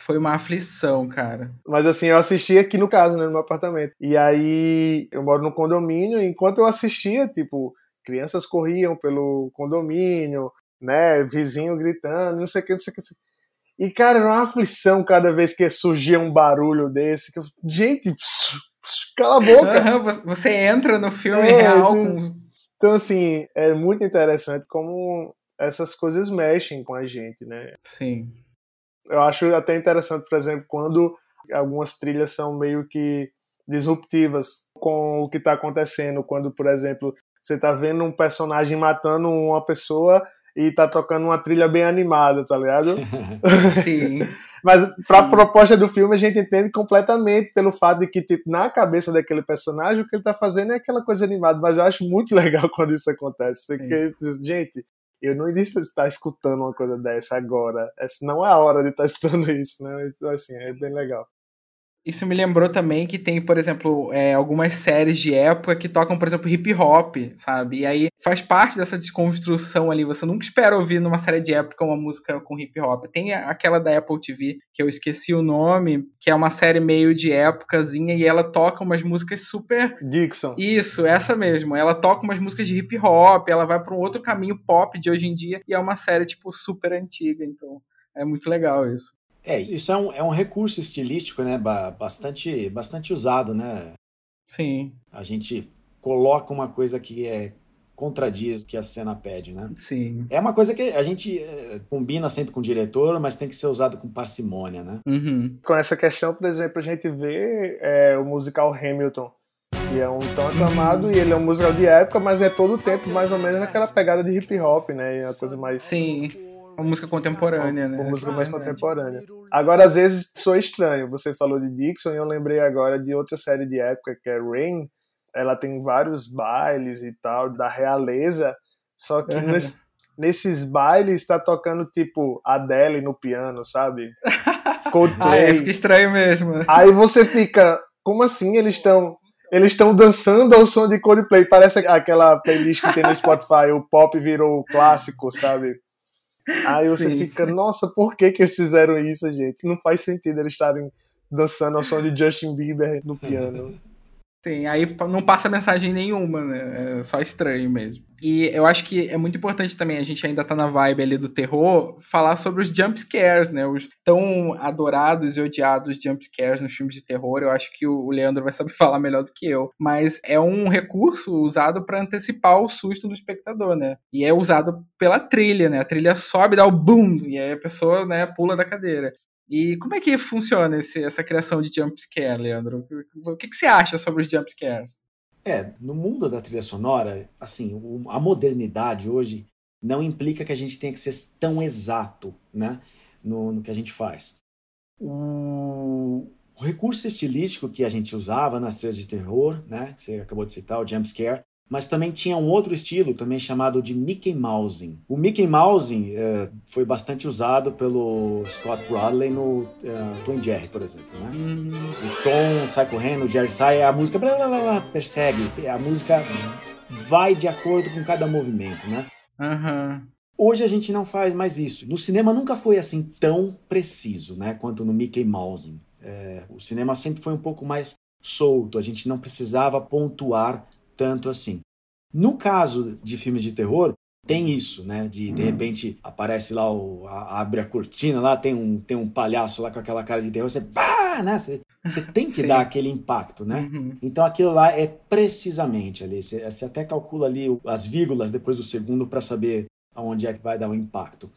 Foi uma aflição, cara. Mas assim, eu assisti aqui no caso, né, no meu apartamento. E aí eu moro no condomínio, e enquanto eu assistia, tipo, crianças corriam pelo condomínio, né, vizinho gritando, não sei o que, não sei o que. E, cara, era uma aflição cada vez que surgia um barulho desse. Que eu, gente, pss, pss, cala a boca. Você entra no filme é, real. Com... Então, assim, é muito interessante como essas coisas mexem com a gente, né? Sim. Eu acho até interessante, por exemplo, quando algumas trilhas são meio que disruptivas com o que está acontecendo. Quando, por exemplo, você está vendo um personagem matando uma pessoa e tá tocando uma trilha bem animada, tá ligado? Sim. Mas pra Sim. proposta do filme a gente entende completamente pelo fato de que, tipo, na cabeça daquele personagem o que ele tá fazendo é aquela coisa animada. Mas eu acho muito legal quando isso acontece. Porque, gente, eu não iria estar escutando uma coisa dessa agora. Essa não é a hora de estar escutando isso, né? Então, assim, é bem legal. Isso me lembrou também que tem, por exemplo, é, algumas séries de época que tocam, por exemplo, hip hop, sabe? E aí faz parte dessa desconstrução ali. Você nunca espera ouvir numa série de época uma música com hip hop. Tem aquela da Apple TV, que eu esqueci o nome, que é uma série meio de épocazinha e ela toca umas músicas super. Dixon. Isso, essa mesmo. Ela toca umas músicas de hip hop, ela vai para um outro caminho pop de hoje em dia e é uma série, tipo, super antiga. Então é muito legal isso. É, isso é um, é um recurso estilístico, né? Bastante, bastante usado, né? Sim. A gente coloca uma coisa que é contradiz o que a cena pede, né? Sim. É uma coisa que a gente é, combina sempre com o diretor, mas tem que ser usado com parcimônia, né? Uhum. Com essa questão, por exemplo, a gente vê é, o musical Hamilton, que é um tão aclamado, uhum. e ele é um musical de época, mas é todo o tempo mais ou menos naquela pegada de hip hop, né? E a coisa mais... Sim uma música contemporânea, né? Uma música mais contemporânea. Agora, às vezes, sou estranho. Você falou de Dixon e eu lembrei agora de outra série de época que é Rain. Ela tem vários bailes e tal, da realeza. Só que uhum. nesse, nesses bailes está tocando, tipo, Adele no piano, sabe? Coldplay. ah, é, fica estranho mesmo. Aí você fica, como assim eles estão eles estão dançando ao som de Coldplay. Parece aquela playlist que tem no Spotify, o pop virou clássico, sabe? Aí você Sim. fica, nossa, por que que eles fizeram isso, gente? Não faz sentido eles estarem dançando ao som de Justin Bieber no piano. Sim, aí não passa mensagem nenhuma, né? É só estranho mesmo. E eu acho que é muito importante também, a gente ainda tá na vibe ali do terror, falar sobre os jump scares, né? Os tão adorados e odiados jump scares nos filmes de terror. Eu acho que o Leandro vai saber falar melhor do que eu. Mas é um recurso usado para antecipar o susto do espectador, né? E é usado pela trilha, né? A trilha sobe, dá o boom, e aí a pessoa, né, pula da cadeira. E como é que funciona esse, essa criação de jumpscare, Leandro? O que, que você acha sobre os jumpscares? É, no mundo da trilha sonora, assim, a modernidade hoje não implica que a gente tenha que ser tão exato, né, no, no que a gente faz. O, o, recurso estilístico que a gente usava nas trilhas de terror, né, que você acabou de citar, o jumpscare, mas também tinha um outro estilo, também chamado de Mickey Mousing. O Mickey Mousing é, foi bastante usado pelo Scott Bradley no uh, Tom Jerry, por exemplo. Né? Hum. O Tom sai correndo, o Jerry sai, a música blá, blá, blá, persegue, a música vai de acordo com cada movimento, né? Uhum. Hoje a gente não faz mais isso. No cinema nunca foi assim tão preciso, né, quanto no Mickey Mousing. É, o cinema sempre foi um pouco mais solto. A gente não precisava pontuar tanto assim. No caso de filmes de terror, tem isso, né? De de uhum. repente aparece lá, o, a, abre a cortina lá, tem um, tem um palhaço lá com aquela cara de terror, você pá, né? Você Você tem que dar aquele impacto, né? Uhum. Então aquilo lá é precisamente ali. Você, você até calcula ali as vírgulas depois do segundo para saber aonde é que vai dar o impacto.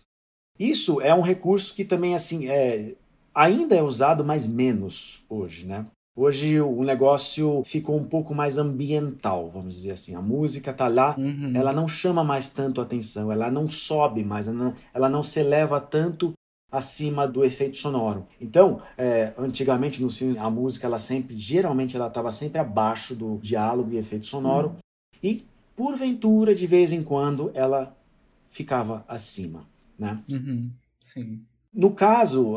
Isso é um recurso que também assim é ainda é usado, mas menos hoje, né? Hoje o negócio ficou um pouco mais ambiental, vamos dizer assim. A música tá lá, uhum. ela não chama mais tanto atenção, ela não sobe mais, ela não, ela não se eleva tanto acima do efeito sonoro. Então, é, antigamente nos filmes a música ela sempre, geralmente ela estava sempre abaixo do diálogo e efeito sonoro uhum. e porventura de vez em quando ela ficava acima, né? Uhum. Sim. No caso,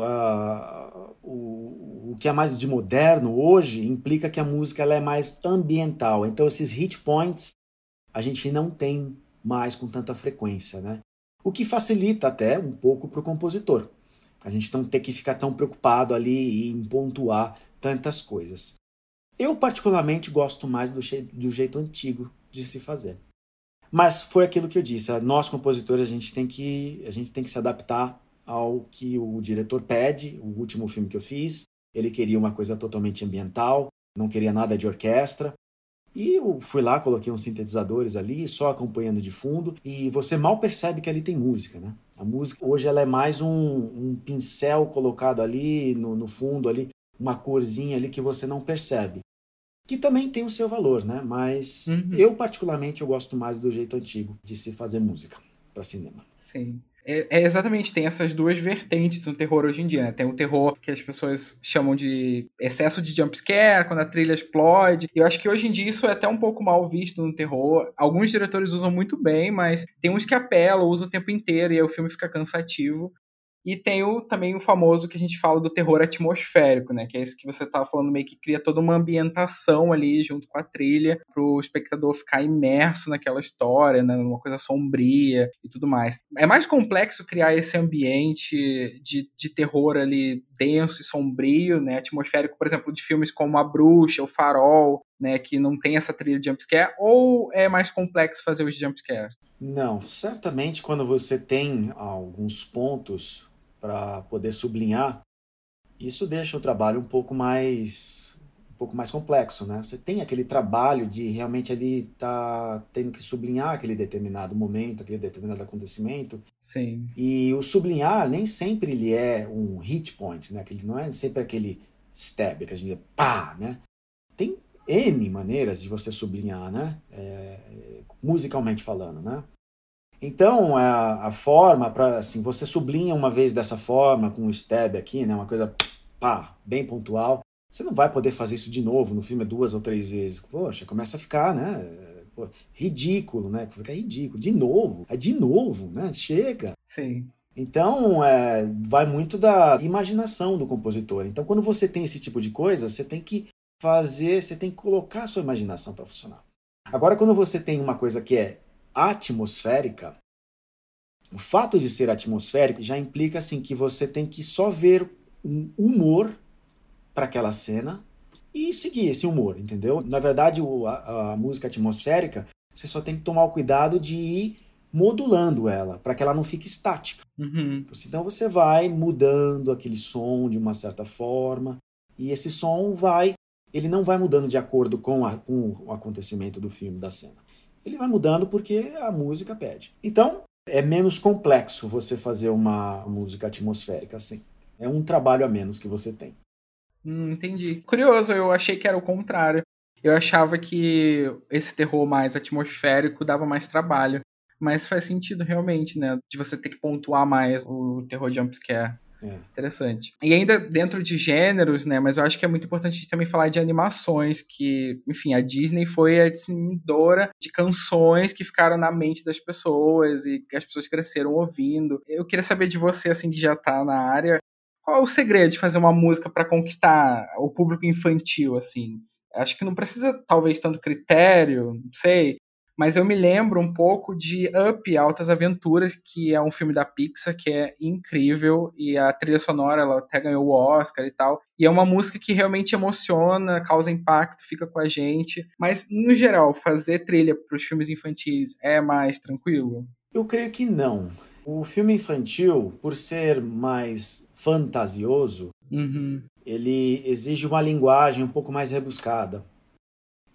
o, o que é mais de moderno hoje implica que a música ela é mais ambiental. Então, esses hit points a gente não tem mais com tanta frequência, né? O que facilita até um pouco para o compositor. A gente não ter que ficar tão preocupado ali em pontuar tantas coisas. Eu, particularmente, gosto mais do, do jeito antigo de se fazer. Mas foi aquilo que eu disse, nós compositores a gente tem que a gente tem que se adaptar ao que o diretor pede. O último filme que eu fiz, ele queria uma coisa totalmente ambiental, não queria nada de orquestra. E eu fui lá, coloquei uns sintetizadores ali, só acompanhando de fundo, e você mal percebe que ali tem música, né? A música hoje ela é mais um, um pincel colocado ali no, no fundo, ali uma corzinha ali que você não percebe que também tem o seu valor, né? Mas uhum. eu particularmente eu gosto mais do jeito antigo de se fazer música para cinema. Sim. É, é, exatamente, tem essas duas vertentes no terror hoje em dia. Né? Tem o terror que as pessoas chamam de excesso de jumpscare, quando a trilha explode. Eu acho que hoje em dia isso é até um pouco mal visto no terror. Alguns diretores usam muito bem, mas tem uns que apelam, usam o tempo inteiro e aí o filme fica cansativo. E tem o, também o famoso que a gente fala do terror atmosférico, né? Que é esse que você estava falando, meio que cria toda uma ambientação ali junto com a trilha, para o espectador ficar imerso naquela história, né? Numa coisa sombria e tudo mais. É mais complexo criar esse ambiente de, de terror ali denso e sombrio, né? Atmosférico, por exemplo, de filmes como A Bruxa, O Farol, né, que não tem essa trilha de jumpscare, ou é mais complexo fazer os jumpscares? Não, certamente quando você tem alguns pontos para poder sublinhar, isso deixa o trabalho um pouco mais um pouco mais complexo, né? Você tem aquele trabalho de realmente ali tá tendo que sublinhar aquele determinado momento, aquele determinado acontecimento. Sim. E o sublinhar nem sempre ele é um hit point, né? Aquele não é sempre aquele stab que a gente pá, né? Tem N maneiras de você sublinhar, né? É, musicalmente falando, né? Então, a, a forma para assim, você sublinha uma vez dessa forma, com o stab aqui, né, uma coisa pá, bem pontual. Você não vai poder fazer isso de novo no filme duas ou três vezes. Poxa, começa a ficar, né? Pô, ridículo, né? Fica ridículo. De novo, é de novo, né? Chega. Sim. Então, é, vai muito da imaginação do compositor. Então, quando você tem esse tipo de coisa, você tem que fazer, você tem que colocar a sua imaginação para funcionar. Agora, quando você tem uma coisa que é atmosférica, o fato de ser atmosférico já implica assim que você tem que só ver um humor para aquela cena e seguir esse humor, entendeu? Na verdade, a, a, música atmosférica, você só tem que tomar o cuidado de ir modulando ela, para que ela não fique estática. Uhum. Então você vai mudando aquele som de uma certa forma, e esse som vai, ele não vai mudando de acordo com, a, com o acontecimento do filme, da cena ele vai mudando porque a música pede. Então, é menos complexo você fazer uma música atmosférica assim. É um trabalho a menos que você tem. Hum, entendi. Curioso, eu achei que era o contrário. Eu achava que esse terror mais atmosférico dava mais trabalho. Mas faz sentido realmente, né? De você ter que pontuar mais o terror jumpscare. É. Interessante. E ainda dentro de gêneros, né? Mas eu acho que é muito importante a gente também falar de animações, que, enfim, a Disney foi a distribuidora de canções que ficaram na mente das pessoas e as pessoas cresceram ouvindo. Eu queria saber de você, assim, que já tá na área, qual é o segredo de fazer uma música para conquistar o público infantil, assim? Acho que não precisa, talvez, tanto critério, não sei, mas eu me lembro um pouco de Up, Altas Aventuras, que é um filme da Pixar que é incrível e a trilha sonora ela até ganhou o Oscar e tal. E é uma música que realmente emociona, causa impacto, fica com a gente. Mas no geral, fazer trilha para os filmes infantis é mais tranquilo? Eu creio que não. O filme infantil, por ser mais fantasioso, Uhum. Ele exige uma linguagem um pouco mais rebuscada,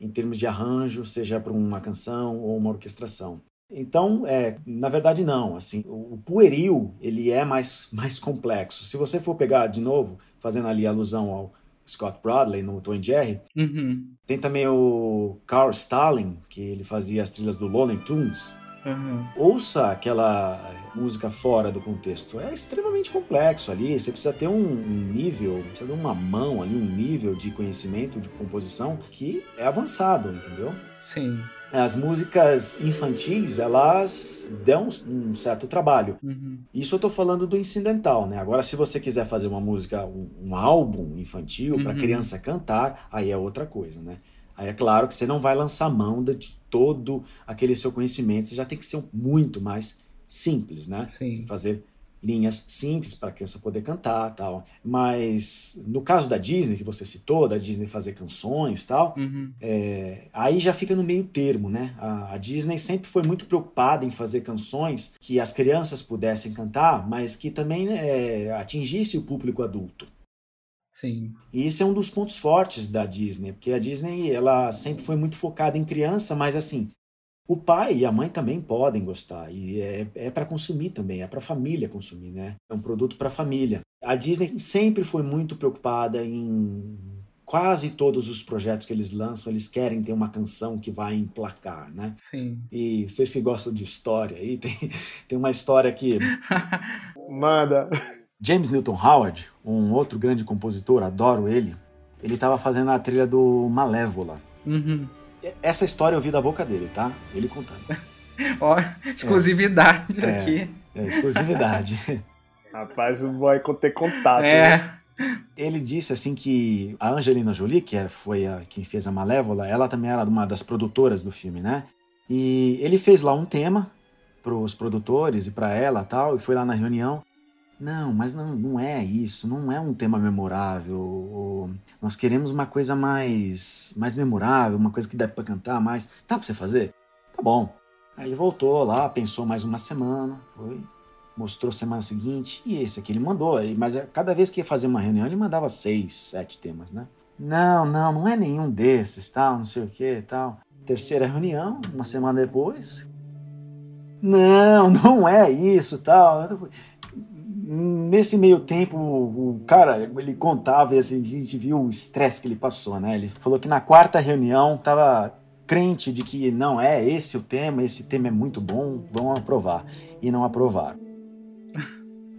em termos de arranjo, seja para uma canção ou uma orquestração. Então, é, na verdade não, assim, o pueril, ele é mais, mais complexo. Se você for pegar de novo, fazendo ali alusão ao Scott Bradley no Tom Jerry, uhum. tem também o Carl Stalling, que ele fazia as trilhas do Looney Tunes, Uhum. Ouça aquela música fora do contexto. É extremamente complexo ali. Você precisa ter um nível, precisa ter uma mão ali, um nível de conhecimento, de composição que é avançado, entendeu? Sim. As músicas infantis, elas dão um certo trabalho. Uhum. Isso eu tô falando do incidental, né? Agora, se você quiser fazer uma música, um, um álbum infantil uhum. para criança cantar, aí é outra coisa, né? Aí é claro que você não vai lançar mão de todo aquele seu conhecimento, você já tem que ser muito mais simples, né? Sim. Fazer linhas simples para a criança poder cantar tal. Mas no caso da Disney, que você citou, da Disney fazer canções tal, uhum. é, aí já fica no meio termo, né? A, a, Disney sempre foi muito preocupada em fazer canções que as crianças pudessem cantar, mas que também é, atingisse o público adulto. Sim. E esse é um dos pontos fortes da Disney, porque a Disney ela sempre foi muito focada em criança, mas assim, o pai e a mãe também podem gostar e é, é para consumir também, é para a família consumir, né? É um produto para a família. A Disney sempre foi muito preocupada em quase todos os projetos que eles lançam, eles querem ter uma canção que vai emplacar, né? Sim. E vocês que gostam de história aí, tem, tem uma história que. Manda! James Newton Howard, um outro grande compositor, adoro ele, ele estava fazendo a trilha do Malévola. Uhum. Essa história eu vi da boca dele, tá? Ele contando. Ó, exclusividade é, aqui. É, é exclusividade. Rapaz, o boy ter contato. É. Né? Ele disse assim que a Angelina Jolie, que é, foi a quem fez a Malévola, ela também era uma das produtoras do filme, né? E ele fez lá um tema para os produtores e para ela tal, e foi lá na reunião. Não, mas não, não é isso, não é um tema memorável. Nós queremos uma coisa mais, mais memorável, uma coisa que dá para cantar mais. Dá para você fazer? Tá bom. Aí ele voltou lá, pensou mais uma semana, foi, mostrou semana seguinte, e esse aqui ele mandou. Mas é, cada vez que ia fazer uma reunião, ele mandava seis, sete temas, né? Não, não, não é nenhum desses, tal, não sei o que, tal. Terceira reunião, uma semana depois. Não, não é isso, tal nesse meio tempo, o cara, ele contava e assim, a gente viu o estresse que ele passou, né? Ele falou que na quarta reunião tava crente de que não é esse o tema, esse tema é muito bom, vão aprovar. E não aprovaram.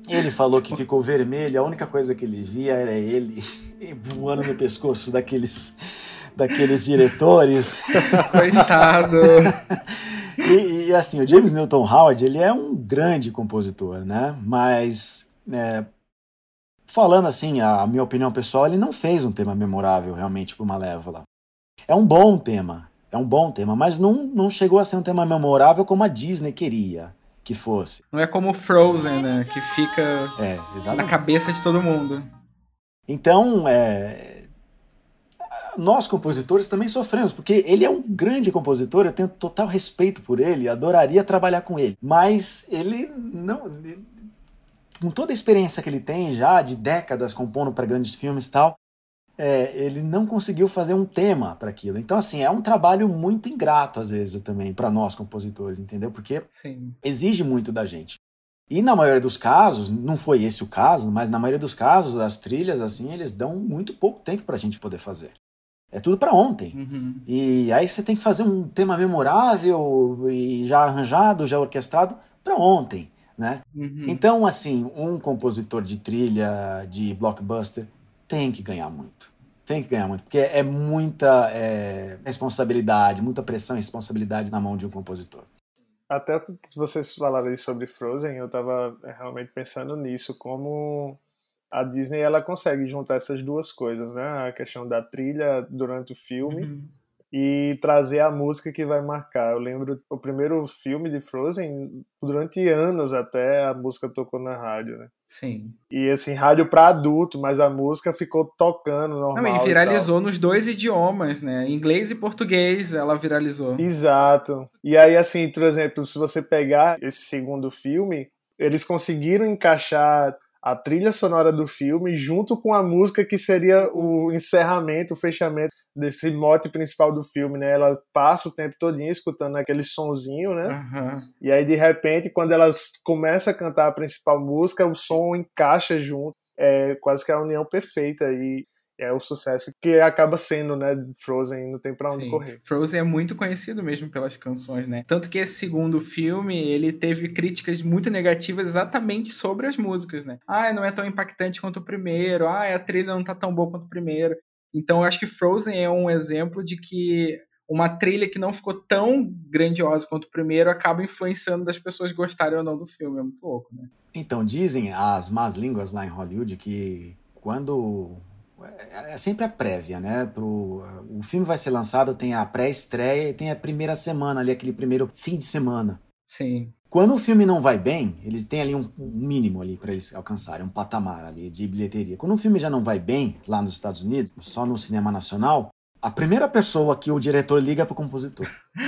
Ele falou que ficou vermelho, a única coisa que ele via era ele voando no pescoço daqueles, daqueles diretores. Coitado! E, e, assim, o James Newton Howard, ele é um grande compositor, né? Mas, é, falando assim, a, a, minha opinião pessoal, ele não fez um tema memorável realmente para Malévola. É um bom tema, é um bom tema, mas não, não chegou a ser um tema memorável como a Disney queria que fosse. Não é como Frozen, né? Que fica é, na cabeça de todo mundo. Então, é, nós compositores também sofremos, porque ele é um grande compositor, eu tenho total respeito por ele, adoraria trabalhar com ele, mas ele não. Com toda a experiência que ele tem já, de décadas compondo para grandes filmes e tal, é, ele não conseguiu fazer um tema para aquilo. Então, assim, é um trabalho muito ingrato, às vezes, também, para nós compositores, entendeu? Porque Sim. exige muito da gente. E na maioria dos casos, não foi esse o caso, mas na maioria dos casos, as trilhas, assim, eles dão muito pouco tempo para a gente poder fazer. É tudo para ontem. Uhum. E aí você tem que fazer um tema memorável e já arranjado, já orquestrado para ontem, né? Uhum. Então, assim, um compositor de trilha de blockbuster tem que ganhar muito. Tem que ganhar muito, porque é muita é, responsabilidade, muita pressão e responsabilidade na mão de um compositor. Até que vocês falaram sobre Frozen, eu estava realmente pensando nisso, como a Disney ela consegue juntar essas duas coisas, né? A questão da trilha durante o filme uhum. e trazer a música que vai marcar. Eu lembro o primeiro filme de Frozen, durante anos até a música tocou na rádio, né? Sim. E assim, rádio para adulto, mas a música ficou tocando normal. Não, e viralizou e nos dois idiomas, né? Inglês e português ela viralizou. Exato. E aí, assim, por exemplo, se você pegar esse segundo filme, eles conseguiram encaixar a trilha sonora do filme junto com a música que seria o encerramento, o fechamento desse mote principal do filme, né? Ela passa o tempo todinho escutando aquele sonzinho, né? Uhum. E aí de repente, quando ela começa a cantar a principal música, o som encaixa junto, é quase que a união perfeita e é o sucesso que acaba sendo, né? Frozen não tem para onde Sim. correr. Frozen é muito conhecido mesmo pelas canções, né? Tanto que esse segundo filme, ele teve críticas muito negativas exatamente sobre as músicas, né? Ah, não é tão impactante quanto o primeiro. Ah, a trilha não tá tão boa quanto o primeiro. Então, eu acho que Frozen é um exemplo de que uma trilha que não ficou tão grandiosa quanto o primeiro acaba influenciando das pessoas gostarem ou não do filme. É muito louco, né? Então, dizem as más línguas lá em Hollywood que quando é, é sempre a prévia, né? Pro, o filme vai ser lançado, tem a pré-estreia e tem a primeira semana ali, aquele primeiro fim de semana. Sim. Quando o filme não vai bem, eles têm ali um, um mínimo ali para eles alcançarem, um patamar ali de bilheteria. Quando o filme já não vai bem lá nos Estados Unidos, só no cinema nacional, a primeira pessoa que o diretor liga pro compositor.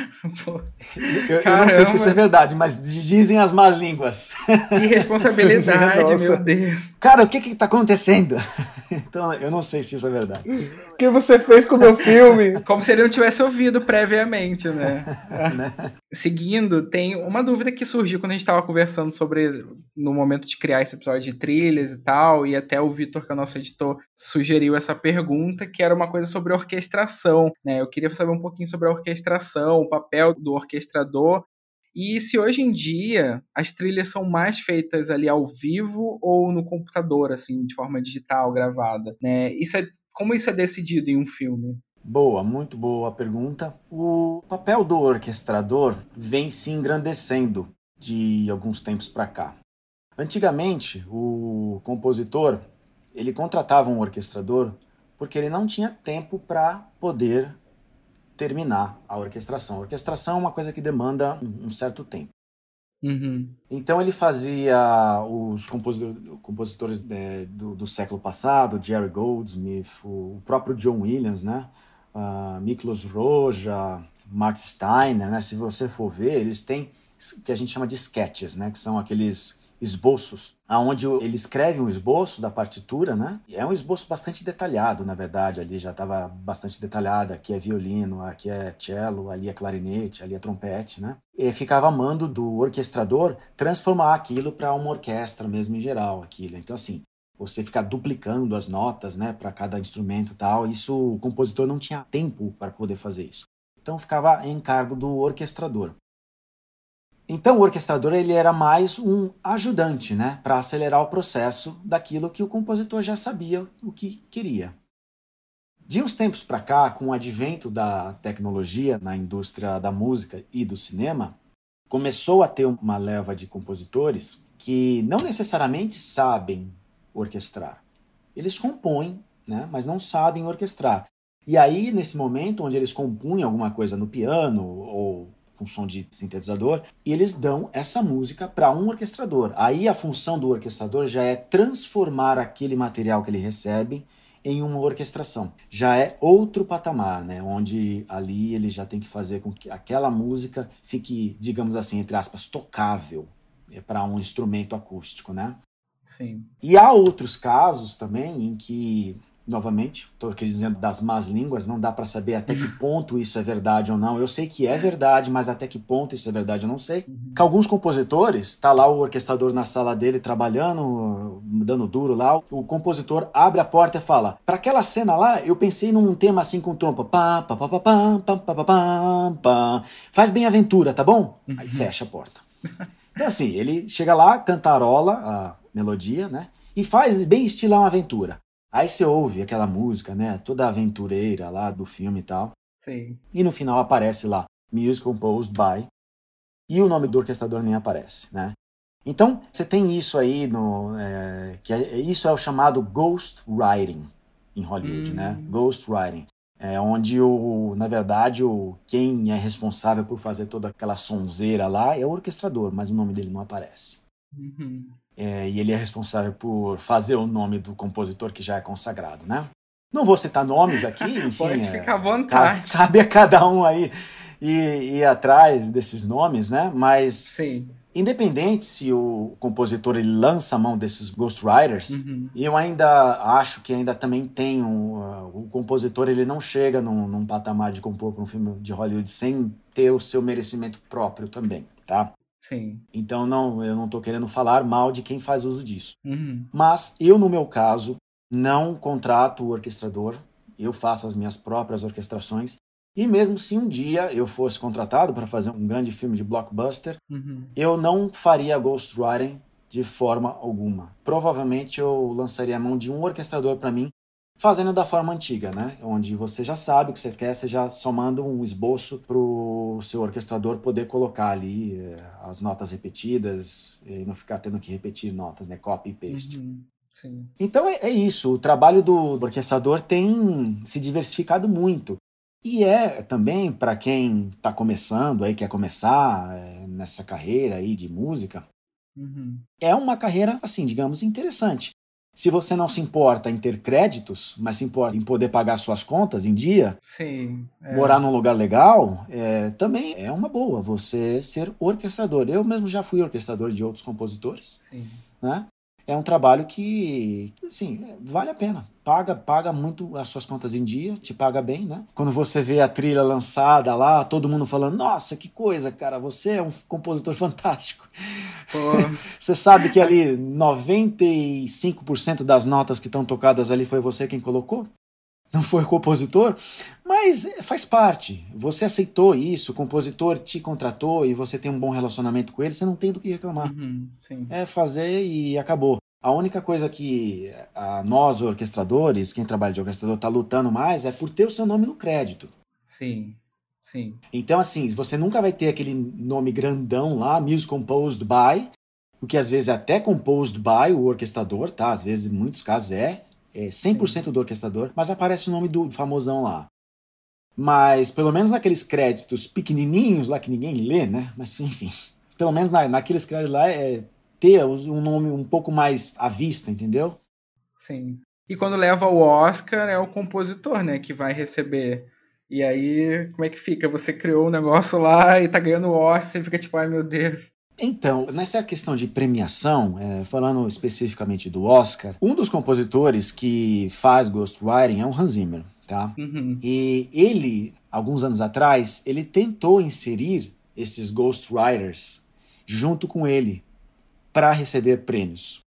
eu, eu, não sei se isso é verdade, mas dizem as más línguas. Que responsabilidade, meu Deus. Cara, o que que tá acontecendo? então, eu não sei se isso é verdade. O que você fez com o meu filme? Como se ele não tivesse ouvido previamente, né? né? Seguindo, tem uma dúvida que surgiu quando a gente estava conversando sobre, no momento de criar esse episódio de trilhas e tal, e até o Vitor, que é o nosso editor, sugeriu essa pergunta, que era uma coisa sobre orquestração, né? Eu queria saber um pouquinho sobre a orquestração, o papel do orquestrador e se hoje em dia as trilhas são mais feitas ali ao vivo ou no computador, assim, de forma digital, gravada, né? Isso é como isso é decidido em um filme? Boa, muito boa pergunta. O papel do orquestrador vem se engrandecendo de alguns tempos para cá. Antigamente, o compositor ele contratava um orquestrador porque ele não tinha tempo para poder terminar a orquestração. A orquestração é uma coisa que demanda um certo tempo. Uhum. Então ele fazia os compositores é, do, do, século passado, Jerry Goldsmith, o próprio John Williams, né? Uh, Miklos Roja, Max Steiner, né? Se você for ver, eles têm o que a gente chama de sketches, né? Que são aqueles esboços, aonde ele escreve um esboço da partitura, né? É um esboço bastante detalhado, na verdade, ali já estava bastante detalhado, aqui é violino, aqui é cello, ali é clarinete, ali é trompete, né? E ficava a mando do orquestrador transformar aquilo para uma orquestra mesmo em geral, aquilo. Então assim, você ficar duplicando as notas, né, para cada instrumento e tal, isso o compositor não tinha tempo para poder fazer isso. Então ficava em cargo do orquestrador. Então o orquestrador ele era mais um ajudante, né, para acelerar o processo daquilo que o compositor já sabia o que queria. De uns tempos para cá, com o advento da tecnologia na indústria da música e do cinema, começou a ter uma leva de compositores que não necessariamente sabem orquestrar. Eles compõem, né, mas não sabem orquestrar. E aí, nesse momento onde eles compunham alguma coisa no piano com som de sintetizador, e eles dão essa música para um orquestrador. Aí a função do orquestrador já é transformar aquele material que ele recebe em uma orquestração. Já é outro patamar, né? Onde ali ele já tem que fazer com que aquela música fique, digamos assim, entre aspas, tocável é, para um instrumento acústico, né? Sim. E há outros casos também em que novamente, estou aqui dizendo das más línguas, não dá para saber até que ponto isso é verdade ou não. Eu sei que é verdade, mas até que ponto isso é verdade eu não sei. Uhum. Que alguns compositores, tá lá o orquestrador na sala dele trabalhando, dando duro lá, o compositor abre a porta e fala: "Para aquela cena lá, eu pensei num tema assim com trompa, pá, pá, pá, pá, pá, pá, pá, pá, pá. Faz bem aventura, tá bom?" Aí uhum. fecha a porta. Então assim, ele chega lá, cantarola a melodia, né? E faz bem estilar uma aventura. Aí você ouve aquela música, né? Toda aventureira lá do filme e tal. Sim. E no final aparece lá, Music Composed by. E o nome do orquestrador nem aparece, né? Então, você tem isso aí no. É, que é, isso é o chamado ghost writing em Hollywood, né? hum. né? Ghost writing. É onde, o, na verdade, o, quem é responsável por fazer toda aquela sonzeira lá é o orquestrador, mas o nome dele não aparece. Uhum. É, e ele é responsável por fazer o nome do compositor que já é consagrado, né? Não vou citar nomes aqui, enfim. Pode é, ficar à vontade. Cabe, cabe a cada um aí ir, ir atrás desses nomes, né? Mas Sim. Independente se o compositor ele lança a mão desses ghostwriters, uhum. eu ainda acho que ainda também tem um, uh, o compositor ele não chega num, num patamar de compor para um filme de Hollywood sem ter o seu merecimento próprio também, tá? Sim. Então não, eu não estou querendo falar mal de quem faz uso disso. Uhum. Mas eu no meu caso não contrato o orquestrador, eu faço as minhas próprias orquestrações e mesmo se um dia eu fosse contratado para fazer um grande filme de blockbuster, uhum. eu não faria ghostwriting de forma alguma. Provavelmente eu lançaria a mão de um orquestrador para mim, fazendo da forma antiga, né? Onde você já sabe o que você quer, você já só manda um esboço para o seu orquestrador poder colocar ali é, as notas repetidas e não ficar tendo que repetir notas, né? Copy e paste. Uhum. Sim. Então é, é, isso, o trabalho do orquestrador tem se diversificado muito. E é também para quem está começando aí, quer começar é, nessa carreira aí de música, uhum. é uma carreira, assim, digamos, interessante. Se você não se importa em ter créditos, mas se importa em poder pagar suas contas em dia, Sim, é. morar num lugar legal, é, também é uma boa você ser orquestrador. Eu mesmo já fui orquestrador de outros compositores. Sim. Né? É um trabalho que, assim, vale a pena. Paga, paga muito as suas contas em dia, te paga bem, né? Quando você vê a trilha lançada lá, todo mundo falando, nossa, que coisa, cara, você é um compositor fantástico. você sabe que ali 95% das notas que estão tocadas ali foi você quem colocou? Não foi compositor, mas faz parte. Você aceitou isso, o compositor te contratou e você tem um bom relacionamento com ele, você não tem do que reclamar. Uhum, é fazer e acabou. A única coisa que a, nós, orquestradores, quem trabalha de orquestrador, está lutando mais é por ter o seu nome no crédito. Sim, sim. Então, assim, você nunca vai ter aquele nome grandão lá, Music Composed by, o que às vezes é até composed by o orquestrador, tá? Às vezes, em muitos casos, é, é 100% Sim. do orquestrador, mas aparece o nome do famosão lá. Mas, pelo menos naqueles créditos pequenininhos lá que ninguém lê, né? Mas, enfim, pelo menos na, naqueles créditos lá é ter um nome um pouco mais à vista, entendeu? Sim. E quando leva o Oscar é o compositor, né, que vai receber. E aí, como é que fica? Você criou um negócio lá e tá ganhando o Oscar, você fica tipo, ai meu Deus. Então, nessa questão de premiação, é, falando especificamente do Oscar, um dos compositores que faz ghostwriting é o Hans Zimmer, tá? Uhum. E ele, alguns anos atrás, ele tentou inserir esses ghostwriters junto com ele para receber prêmios.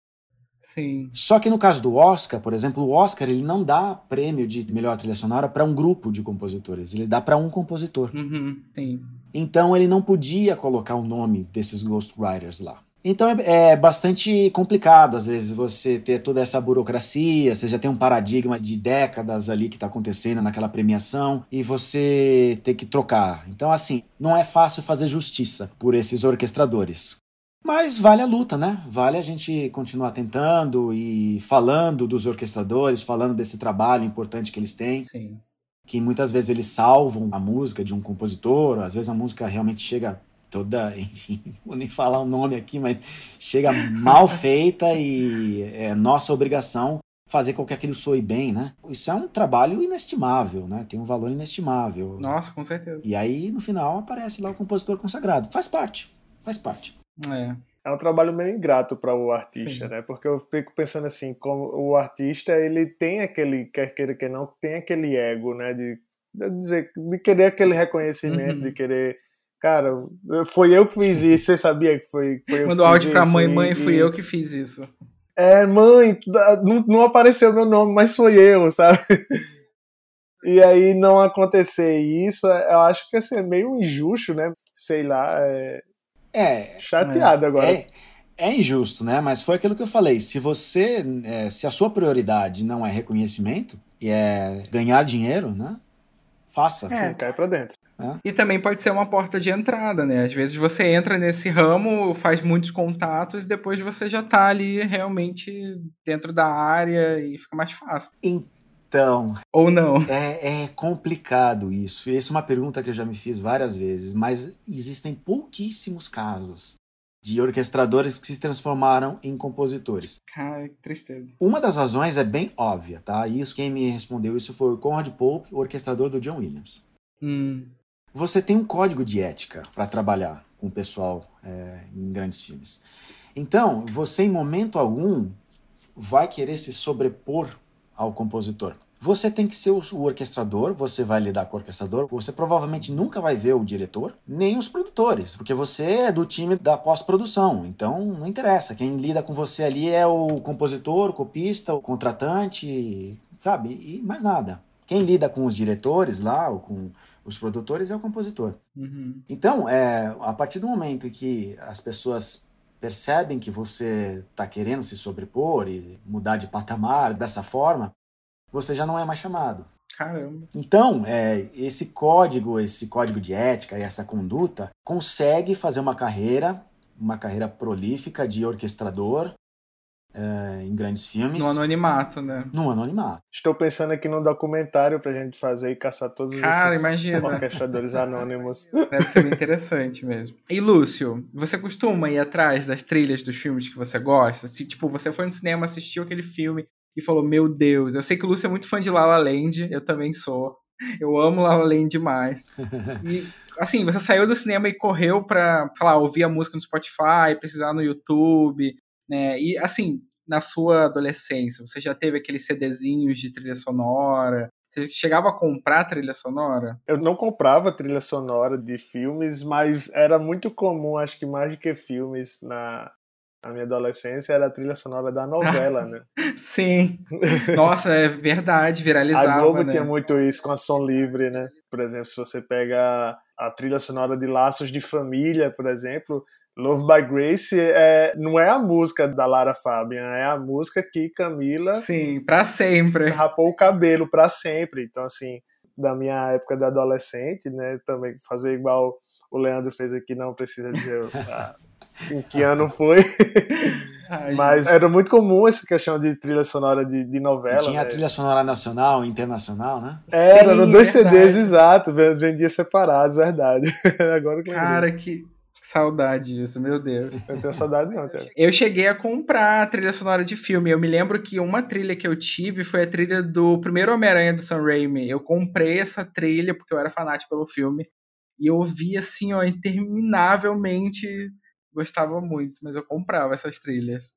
Sim. Só que no caso do Oscar, por exemplo, o Oscar ele não dá prêmio de melhor trilha sonora para um grupo de compositores, ele dá para um compositor. Uhum, sim. Então ele não podia colocar o nome desses ghostwriters lá. Então é, é, bastante complicado, às vezes, você ter toda essa burocracia, você já tem um paradigma de décadas ali que está acontecendo naquela premiação e você ter que trocar. Então, assim, não é fácil fazer justiça por esses orquestradores. Mas vale a luta, né? Vale a gente continuar tentando e falando dos orquestradores, falando desse trabalho importante que eles têm. Sim. Que muitas vezes eles salvam a música de um compositor, às vezes a música realmente chega toda, enfim, vou nem falar o nome aqui, mas chega mal feita e é nossa obrigação fazer com que aquilo soe bem, né? Isso é um trabalho inestimável, né? Tem um valor inestimável. Nossa, com certeza. E aí, no final, aparece lá o compositor consagrado. Faz parte, faz parte. É. É um trabalho meio ingrato para o artista, Sim. né? Porque eu fico pensando assim, como o artista, ele tem aquele, quer queira que não, tem aquele ego, né? De, de dizer, de querer aquele reconhecimento, uhum. de querer cara, foi eu que fiz isso, você sabia que foi, foi eu Mandou áudio pra mãe, mãe, fui eu que fiz isso. É, mãe, não, não apareceu meu nome, mas foi eu, sabe? E aí não acontecer isso, eu acho que assim, é meio injusto, né? Sei lá, é, é. Chateado é, agora. É, é, injusto, né? Mas foi aquilo que eu falei. Se você. É, se a sua prioridade não é reconhecimento e é ganhar dinheiro, né? Faça. É. Cai pra dentro. É. E também pode ser uma porta de entrada, né? Às vezes você entra nesse ramo, faz muitos contatos e depois você já tá ali realmente dentro da área e fica mais fácil. Então. Ou não. É, é complicado isso. Essa é uma pergunta que eu já me fiz várias vezes, mas existem pouquíssimos casos de orquestradores que se transformaram em compositores. Cara, que tristeza. Uma das razões é bem óbvia, tá? Isso quem me respondeu isso foi o Conrad Pope, o orquestrador do John Williams. Hum. Você tem um código de ética para trabalhar com o pessoal é, em grandes filmes. Então, você em momento algum vai querer se sobrepor ao compositor. Você tem que ser o orquestrador, você vai lidar com o orquestrador, você provavelmente nunca vai ver o diretor, nem os produtores, porque você é do time da pós-produção, então não interessa. Quem lida com você ali é o compositor, o copista, o contratante, sabe? E mais nada. Quem lida com os diretores lá, ou com os produtores, é o compositor. Uhum. Então, é, a partir do momento em que as pessoas percebem que você está querendo se sobrepor e mudar de patamar dessa forma, você já não é mais chamado. Caramba. Então, é, esse código, esse código de ética e essa conduta consegue fazer uma carreira, uma carreira prolífica de orquestrador é, em grandes filmes. No anonimato, né? No anonimato. Estou pensando aqui num documentário pra gente fazer e caçar todos Cara, esses imagina. orquestradores anônimos. Deve ser interessante mesmo. E Lúcio, você costuma ir atrás das trilhas dos filmes que você gosta? Se, tipo, você foi no cinema, assistiu aquele filme e falou, meu Deus, eu sei que o Lúcio é muito fã de La La Land, eu também sou. Eu amo La La Land demais. E, assim, você saiu do cinema e correu pra, sei lá, ouvir a música no Spotify, precisar no YouTube, né? E, assim, na sua adolescência, você já teve aqueles CDzinhos de trilha sonora? Você chegava a comprar trilha sonora? Eu não comprava trilha sonora de filmes, mas era muito comum, acho que mais do que filmes na, na minha adolescência, era a trilha sonora da novela, né? Sim. Nossa, é verdade, viralizava. A Globo né? tinha muito isso com a som livre, né? Por exemplo, se você pega a trilha sonora de Laços de Família, por exemplo, Love by Grace é, não é a música da Lara Fabian, é a música que Camila. Sim, para sempre. Rapou o cabelo para sempre. Então, assim, da minha época de adolescente, né, também fazer igual o Leandro fez aqui, não precisa dizer em que ano foi. Ai, Mas era muito comum essa questão de trilha sonora de, de novela. Tinha né? a trilha sonora nacional, internacional, né? Era, no dois verdade. CDs, exato, vendia separados, verdade. Agora que Cara, que, Saudade disso, meu Deus. Eu tenho saudade não, cara. Eu cheguei a comprar a trilha sonora de filme. Eu me lembro que uma trilha que eu tive foi a trilha do primeiro Homem-Aranha do Sam Raimi. Eu comprei essa trilha porque eu era fanático pelo filme. E eu ouvia assim, ó, interminavelmente. Gostava muito, mas eu comprava essas trilhas.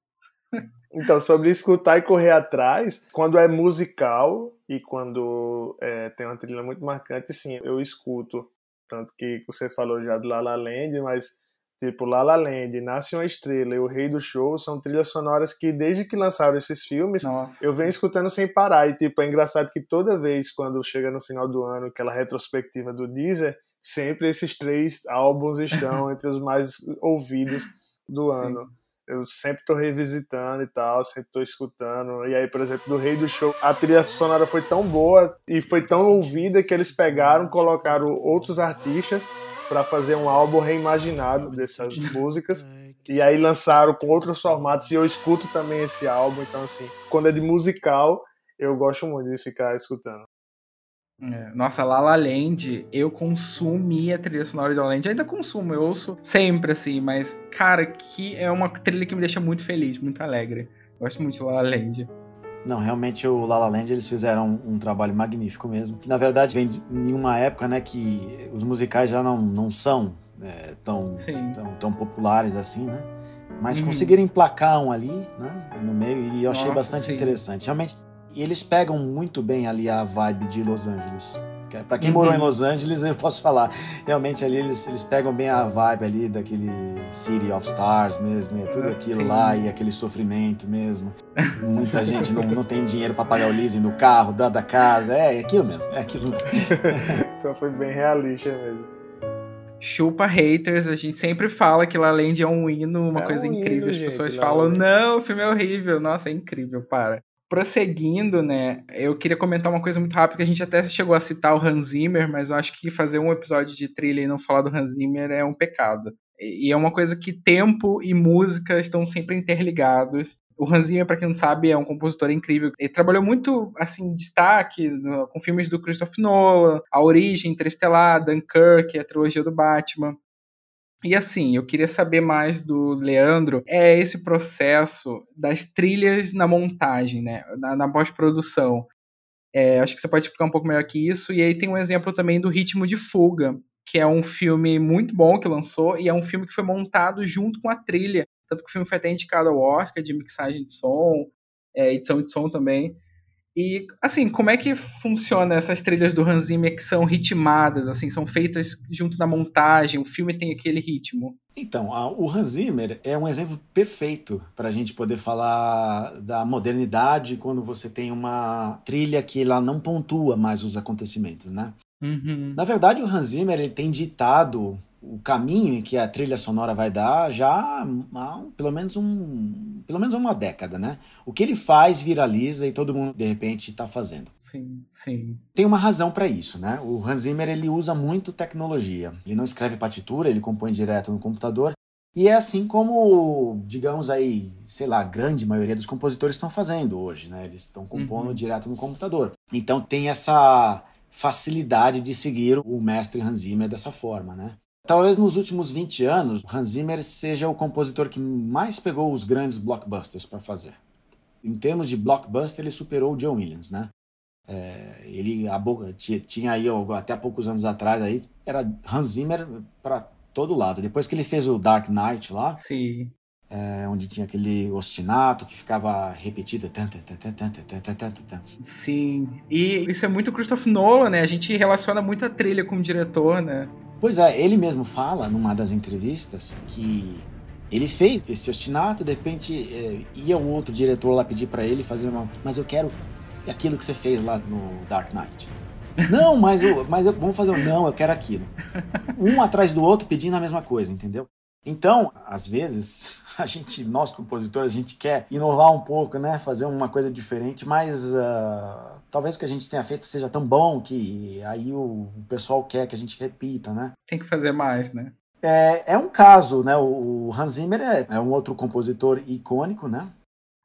Então, sobre escutar e correr atrás, quando é musical e quando é, tem uma trilha muito marcante, sim, eu escuto tanto que você falou já do La La Land, mas tipo La La Land, Nasce uma Estrela e O Rei do Show são trilhas sonoras que desde que lançaram esses filmes Nossa. eu venho escutando sem parar e tipo é engraçado que toda vez quando chega no final do ano aquela retrospectiva do Deezer sempre esses três álbuns estão entre os mais ouvidos do Sim. ano eu sempre tô revisitando e tal, sempre tô escutando. E aí, por exemplo, do Rei do Show, a trilha sonora foi tão boa e foi tão ouvida que eles pegaram, colocaram outros artistas para fazer um álbum reimaginado dessas músicas. E aí lançaram com outros formatos e eu escuto também esse álbum. Então, assim, quando é de musical, eu gosto muito de ficar escutando. É, nossa, La La Land, eu consumi a trilha sonora de La La Land, ainda consumo, eu ouço sempre assim, mas cara, que é uma trilha que me deixa muito feliz, muito alegre. Gosto muito de La La Land. Não, realmente o La La Land eles fizeram um, um trabalho magnífico mesmo. Que na verdade vem de, em uma época, né, que os musicais já não, não são é, tão, tão, tão populares assim, né? Mas uhum. conseguiram emplacar um ali, né, no meio e eu achei Nossa, bastante sim. interessante. Realmente e eles pegam muito bem ali a vibe de Los Angeles. Para quem uhum. morou em Los Angeles, eu posso falar. Realmente ali eles, eles pegam bem a vibe ali daquele City of Stars mesmo, é tudo aquilo Sim. lá e aquele sofrimento mesmo. Muita gente não, não tem dinheiro para pagar o leasing do carro, da, da casa. É, é aquilo mesmo, é aquilo. então foi bem realista mesmo. Chupa haters, a gente sempre fala que La Land é um hino, uma é coisa um incrível. Hino, As pessoas gente, falam, não, o filme é horrível. Nossa, é incrível, para prosseguindo, né, eu queria comentar uma coisa muito rápida, que a gente até chegou a citar o Hans Zimmer, mas eu acho que fazer um episódio de trilha e não falar do Hans Zimmer é um pecado. E é uma coisa que tempo e música estão sempre interligados. O Hans Zimmer, para quem não sabe, é um compositor incrível. Ele trabalhou muito, assim, destaque no, com filmes do Christopher Nolan, A Origem, Interestelar, Dunkirk, a trilogia do Batman. E assim, eu queria saber mais do Leandro, é esse processo das trilhas na montagem, né? Na, na pós-produção. É, acho que você pode explicar um pouco melhor que isso. E aí tem um exemplo também do ritmo de fuga, que é um filme muito bom que lançou e é um filme que foi montado junto com a trilha. Tanto que o filme foi até indicado ao Oscar de mixagem de som, é, edição de som também. E, assim, como é que funciona essas trilhas do Hans Zimmer que são ritmadas, assim, são feitas junto da montagem, o filme tem aquele ritmo? Então, o Hans Zimmer é um exemplo perfeito para a gente poder falar da modernidade quando você tem uma trilha que ela não pontua mais os acontecimentos, né? Uhum. Na verdade, o Hans Zimmer ele tem ditado o caminho que a trilha sonora vai dar já há pelo menos um pelo menos uma década, né? O que ele faz viraliza e todo mundo de repente está fazendo. Sim, sim. Tem uma razão para isso, né? O Hans Zimmer ele usa muito tecnologia. Ele não escreve partitura, ele compõe direto no computador. E é assim como, digamos aí, sei lá, a grande maioria dos compositores estão fazendo hoje, né? Eles estão compondo uhum. direto no computador. Então tem essa facilidade de seguir o mestre Hans Zimmer dessa forma, né? Talvez nos últimos 20 anos, Hans Zimmer seja o compositor que mais pegou os grandes blockbusters para fazer. Em termos de blockbuster, ele superou o John Williams, né? É, ele a, tinha aí até poucos anos atrás aí era Hans Zimmer para todo lado. Depois que ele fez o Dark Knight lá, Sim. É, onde tinha aquele ostinato que ficava repetido. Sim, e isso é muito Christopher Nolan, né? A gente relaciona muito a trilha com o diretor, né? Pois é, ele mesmo fala numa das entrevistas que ele fez esse ostinato, de repente é, ia o outro diretor lá pedir para ele fazer uma. Mas eu quero aquilo que você fez lá no Dark Knight. Não, mas, eu, mas eu, vamos fazer um. Não, eu quero aquilo. Um atrás do outro pedindo a mesma coisa, entendeu? Então, às vezes, a gente, nós compositores, a gente quer inovar um pouco, né? Fazer uma coisa diferente, mas uh, talvez o que a gente tenha feito seja tão bom que aí o, pessoal quer que a gente repita, né? Tem que fazer mais, né? É, é um caso, né? O, Hans Zimmer é, é um outro compositor icônico, né?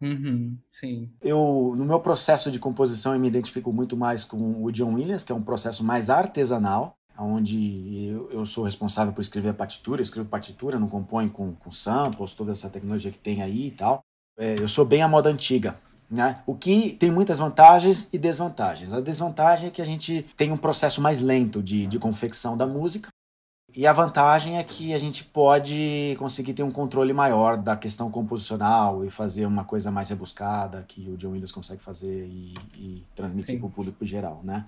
Uhum, sim. Eu, no meu processo de composição, eu me identifico muito mais com o John Williams, que é um processo mais artesanal onde eu, eu, sou responsável por escrever a partitura, escrevo partitura, não componho com, com samples, toda essa tecnologia que tem aí e tal. É, eu sou bem a moda antiga. Né? O que tem muitas vantagens e desvantagens. A desvantagem é que a gente tem um processo mais lento de, de confecção da música, e a vantagem é que a gente pode conseguir ter um controle maior da questão composicional e fazer uma coisa mais rebuscada que o John Williams consegue fazer e, e transmitir para o público geral, né?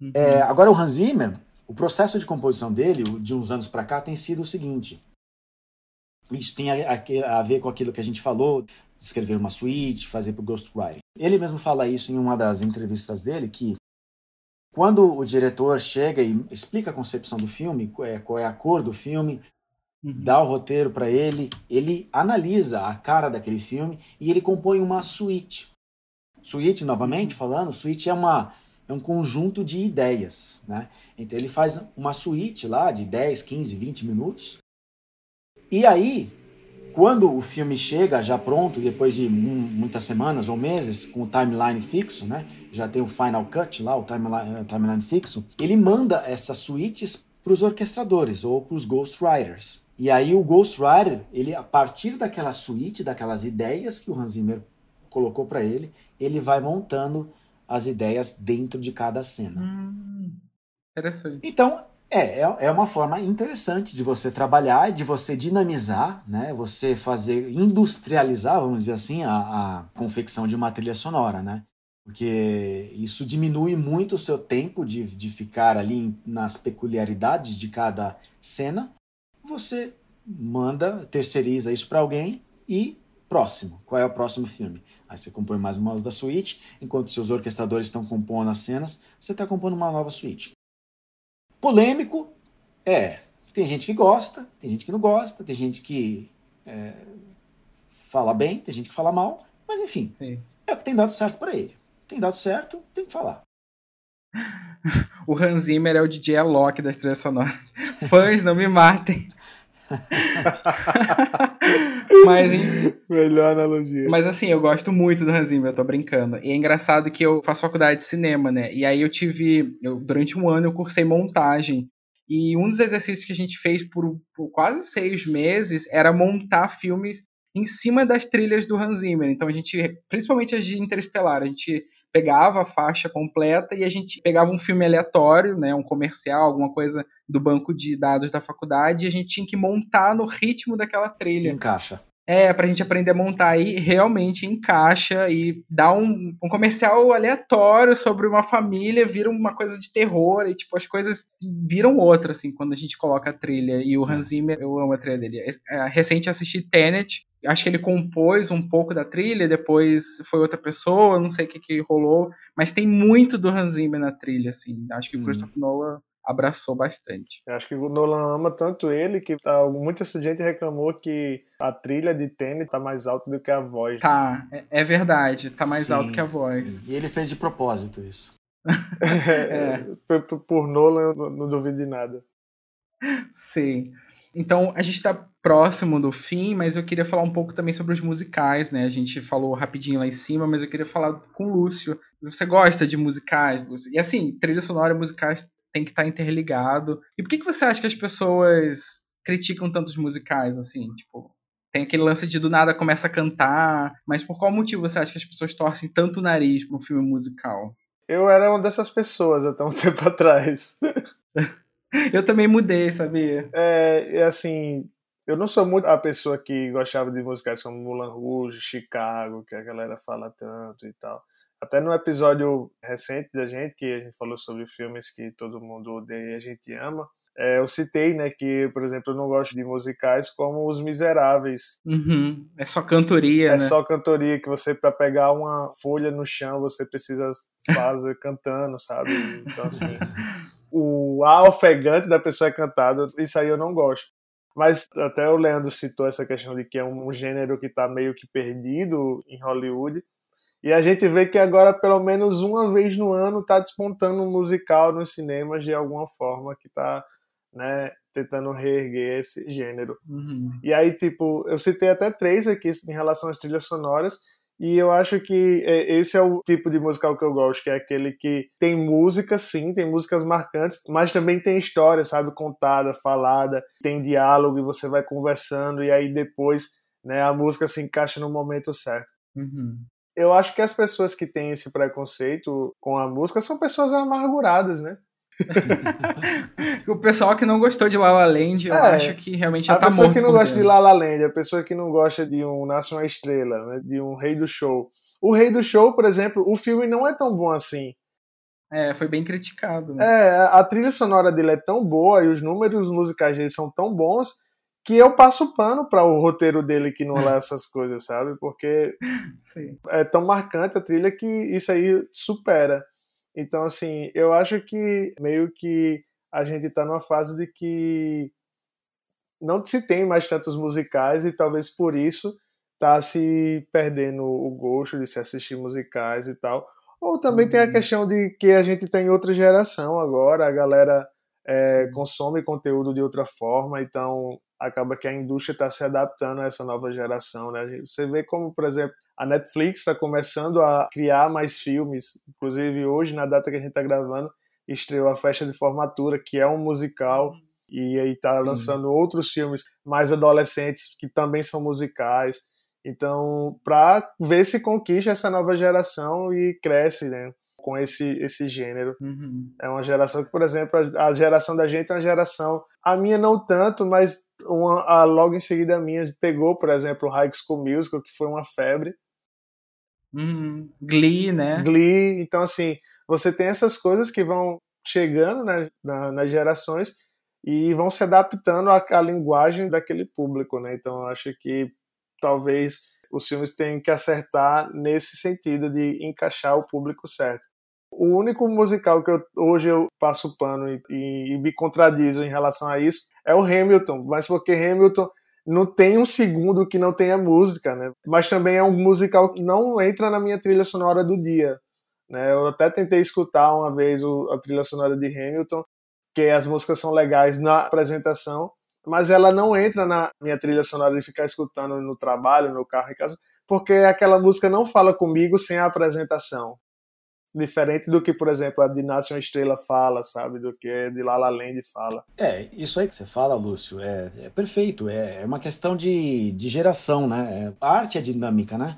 Uhum. É, agora o Hans Zimmer, o processo de composição dele, de uns anos para cá, tem sido o seguinte. Isso tem a, a, a, ver com aquilo que a gente falou, de escrever uma suíte, fazer para o ghostwriting. Ele mesmo fala isso em uma das entrevistas dele, que quando o diretor chega e explica a concepção do filme, qual é, qual é a cor do filme, uhum. dá o roteiro para ele, ele analisa a cara daquele filme e ele compõe uma suíte. Suíte, novamente falando, suíte é uma é um conjunto de ideias, né? Então ele faz uma suíte lá de 10, 15, 20 minutos. E aí, quando o filme chega já pronto, depois de muitas semanas ou meses, com o timeline fixo, né? Já tem o final cut lá, o timeline, eh, timeline fixo. Ele manda essas suítes para os orquestradores ou para os ghostwriters. E aí o ghostwriter, ele a partir daquela suíte, daquelas ideias que o Hans Zimmer colocou para ele, ele vai montando as ideias dentro de cada cena. Hum, interessante. Então, é, é, é uma forma interessante de você trabalhar, de você dinamizar, né? Você fazer, industrializar, vamos dizer assim, a, a confecção de uma trilha sonora, né? Porque isso diminui muito o seu tempo de, de ficar ali nas peculiaridades de cada cena. Você manda, terceiriza isso para alguém e próximo. Qual é o próximo filme? Aí você compõe mais uma nova suíte, enquanto seus orquestradores estão compondo as cenas, você está compondo uma nova suíte. Polêmico, é. Tem gente que gosta, tem gente que não gosta, tem gente que é, fala bem, tem gente que fala mal, mas enfim, Sim. é o que tem dado certo para ele. Tem dado certo, tem que falar. o Hans Zimmer é o DJ Alok das trilhas sonoras. Fãs, não me matem. mas, Melhor analogia. Mas assim, eu gosto muito do Hans Zimmer, eu tô brincando. E é engraçado que eu faço faculdade de cinema, né? E aí eu tive. Eu, durante um ano eu cursei montagem. E um dos exercícios que a gente fez por, por quase seis meses era montar filmes em cima das trilhas do Hans Zimmer. Então a gente, principalmente as de Interestelar, a gente pegava a faixa completa e a gente pegava um filme aleatório, né, um comercial, alguma coisa do banco de dados da faculdade, e a gente tinha que montar no ritmo daquela trilha. Encaixa. É, pra gente aprender a montar aí, realmente encaixa e dá um, um comercial aleatório sobre uma família, vira uma coisa de terror e, tipo, as coisas viram outra, assim, quando a gente coloca a trilha. E o Hans Zimmer, eu amo a trilha dele. É, é, recente assisti Tenet, acho que ele compôs um pouco da trilha, depois foi outra pessoa, não sei o que, que rolou, mas tem muito do Hans Zimmer na trilha, assim. Acho que o hum. Christopher Nolan abraçou bastante. Eu acho que o Nolan ama tanto ele que tá, muita gente reclamou que a trilha de Tenet tá mais alta do que a voz. Tá, é, é verdade, tá mais Sim. alto que a voz. E ele fez de propósito isso. é, por, por Nolan, eu não duvido de nada. Sim. Então, a gente está próximo do fim, mas eu queria falar um pouco também sobre os musicais, né? A gente falou rapidinho lá em cima, mas eu queria falar com o Lúcio. Você gosta de musicais, Lúcio? E assim, trilha sonora e musicais tem que estar tá interligado. E por que, que você acha que as pessoas criticam tantos musicais, assim? Tipo, tem aquele lance de do nada começa a cantar, mas por qual motivo você acha que as pessoas torcem tanto o nariz para um filme musical? Eu era uma dessas pessoas até um tempo atrás. eu também mudei, sabia? É, é, assim, eu não sou muito a pessoa que gostava de musicais como Mulan Rouge, Chicago, que a galera fala tanto e tal. Até no episódio recente da gente, que a gente falou sobre filmes que todo mundo odeia e a gente ama, é, eu citei, né, que, por exemplo, eu não gosto de musicais como Os Miseráveis. Uhum. É só cantoria, É né? só cantoria, que você, para pegar uma folha no chão, você precisa fazer cantando, sabe? Então, assim, o ar ofegante da pessoa é cantado, isso aí eu não gosto. Mas até o Leandro citou essa questão de que é um gênero que está meio que perdido em Hollywood. E a gente vê que agora, pelo menos uma vez no ano, está despontando um musical nos cinemas de alguma forma que está né, tentando reerguer esse gênero. Uhum. E aí, tipo, eu citei até três aqui em relação às trilhas sonoras, e eu acho que é, esse é o tipo de musical que eu gosto, que é aquele que tem música, sim, tem músicas marcantes, mas também tem história, sabe, contada, falada, tem diálogo e você vai conversando e aí depois, né, a música se encaixa no momento certo. Uhum eu acho que as pessoas que têm esse preconceito com a música são pessoas amarguradas, né? o pessoal que não gostou de La La Land, eu é, acho que realmente já a tá morto. A pessoa que não gosta de La La Land, a pessoa que não gosta de um Nasce uma Estrela, né, de um Rei do Show. O Rei do Show, por exemplo, o filme não é tão bom assim. É, foi bem criticado. Né? É, a trilha sonora dele é tão boa e os números musicais dele são tão bons que eu passo pano para o roteiro dele que não lê essas coisas, sabe? Porque Sim. é tão marcante a trilha que isso aí supera. Então, assim, eu acho que meio que a gente está numa fase de que não se tem mais tantos musicais e talvez por isso tá se perdendo o gosto de se assistir musicais e tal. Ou também uhum. tem a uhum. questão de que a gente tem outra geração agora, a galera é, consome conteúdo de outra forma, então acaba que a indústria está se adaptando a essa nova geração. Né? Você vê como, por exemplo, a Netflix está começando a criar mais filmes. Inclusive, hoje, na data que a gente está gravando, estreou a Festa de Formatura, que é um musical, e aí está lançando outros filmes mais adolescentes que também são musicais. Então, para ver se conquista essa nova geração e cresce, né? Com esse, esse gênero. Uhum. É uma geração que, por exemplo, a, geração da gente é uma geração, a minha não tanto, mas uma, a, logo em seguida a minha pegou, por exemplo, o High School Musical, que foi uma febre. Uhum. Glee, né? Glee, então assim, você tem essas coisas que vão chegando né, na, nas gerações e vão se adaptando à, à linguagem daquele público, né? Então eu acho que talvez os filmes têm que acertar nesse sentido de encaixar o público certo. O único musical que eu, hoje eu passo pano e, e, e, me contradizo em relação a isso é o Hamilton, mas porque Hamilton não tem um segundo que não tenha música, né? Mas também é um musical que não entra na minha trilha sonora do dia. Né? Eu até tentei escutar uma vez a trilha sonora de Hamilton, que as músicas são legais na apresentação, mas ela não entra na minha trilha sonora de ficar escutando no trabalho, no carro, em casa, porque aquela música não fala comigo sem a apresentação. Diferente do que, por exemplo, a de Nasce uma Estrela fala, sabe? Do que a de La La Land fala. É, isso aí que você fala, Lúcio, é, é perfeito. É, é, uma questão de, de geração, né? É, a arte é dinâmica, né?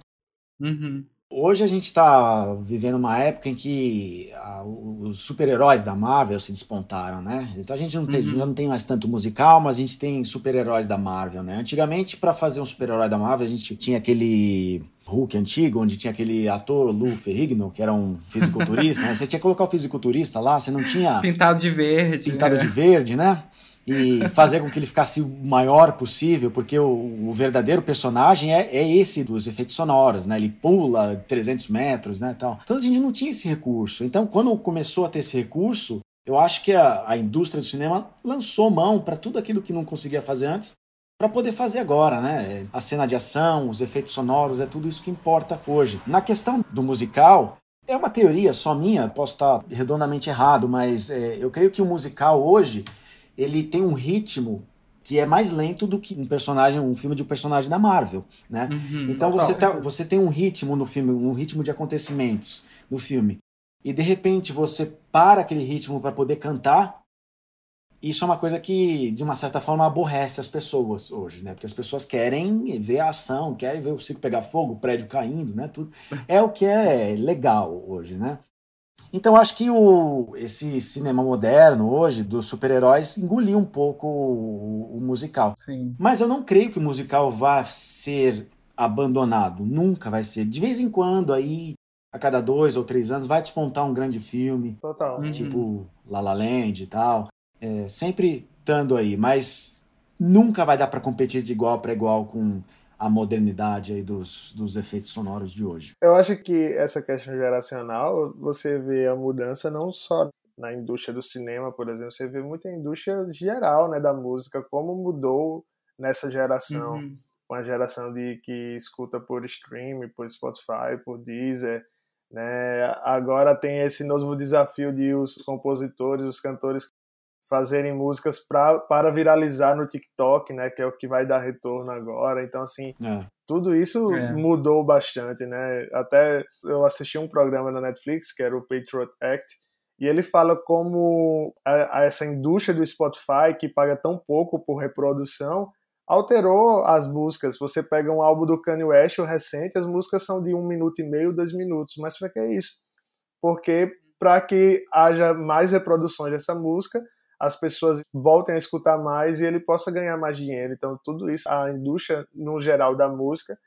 Uhum. Hoje a gente está vivendo uma época em que a, os super-heróis da Marvel se despontaram, né? Então a gente não tem, uhum. já não tem mais tanto musical, mas a gente tem super-heróis da Marvel, né? Antigamente, para fazer um super-herói da Marvel, a gente tinha aquele Hulk antigo, onde tinha aquele ator Lou Ferrigno, que era um fisiculturista, né? Você tinha que colocar o fisiculturista lá, você não tinha... Pintado de verde. Pintado é. de verde, né? E fazer com que ele ficasse o maior possível, porque o, o verdadeiro personagem é, é, esse dos efeitos sonoros, né? Ele pula 300 metros, né, tal. Então a gente não tinha esse recurso. Então quando começou a ter esse recurso, eu acho que a, a indústria do cinema lançou mão para tudo aquilo que não conseguia fazer antes para poder fazer agora, né? A cena de ação, os efeitos sonoros, é tudo isso que importa hoje. Na questão do musical, é uma teoria só minha, posso estar redondamente errado, mas é, eu creio que o musical hoje ele tem um ritmo que é mais lento do que um personagem, um filme de um personagem da Marvel, né? Uhum, então você, tá, você tem um ritmo no filme, um ritmo de acontecimentos no filme, e de repente você para aquele ritmo para poder cantar. Isso é uma coisa que, de uma certa forma, aborrece as pessoas hoje, né? Porque as pessoas querem ver a ação, querem ver o circo pegar fogo, o prédio caindo, né? Tudo. É o que é legal hoje, né? Então acho que o, esse cinema moderno hoje dos super-heróis engoliu um pouco o, o, musical. Sim. Mas eu não creio que o musical vá ser abandonado. Nunca vai ser. De vez em quando aí a cada dois ou três anos vai despontar um grande filme. Total. Uhum. Tipo La La Land e tal. É, sempre estando aí, mas nunca vai dar para competir de igual para igual com a modernidade aí dos, dos efeitos sonoros de hoje. Eu acho que essa questão geracional, você vê a mudança não só na indústria do cinema, por exemplo, você vê muita indústria geral, né, da música, como mudou nessa geração, uhum. uma geração de que escuta por streaming, por Spotify, por Deezer, né? Agora tem esse novo desafio de os compositores, os cantores fazerem músicas pra, para viralizar no TikTok, né, que é o que vai dar retorno agora. Então, assim, é. tudo isso é. mudou bastante, né? Até eu assisti um programa na Netflix, que era o Patriot Act, e ele fala como a, a essa indústria do Spotify, que paga tão pouco por reprodução, alterou as músicas. Você pega um álbum do Kanye West, o recente, as músicas são de um minuto e meio, dois minutos. Mas para que é isso? Porque para que haja mais reproduções dessa música, as pessoas voltem a escutar mais e ele possa ganhar mais dinheiro. Então, tudo isso, a indústria, no geral, da música,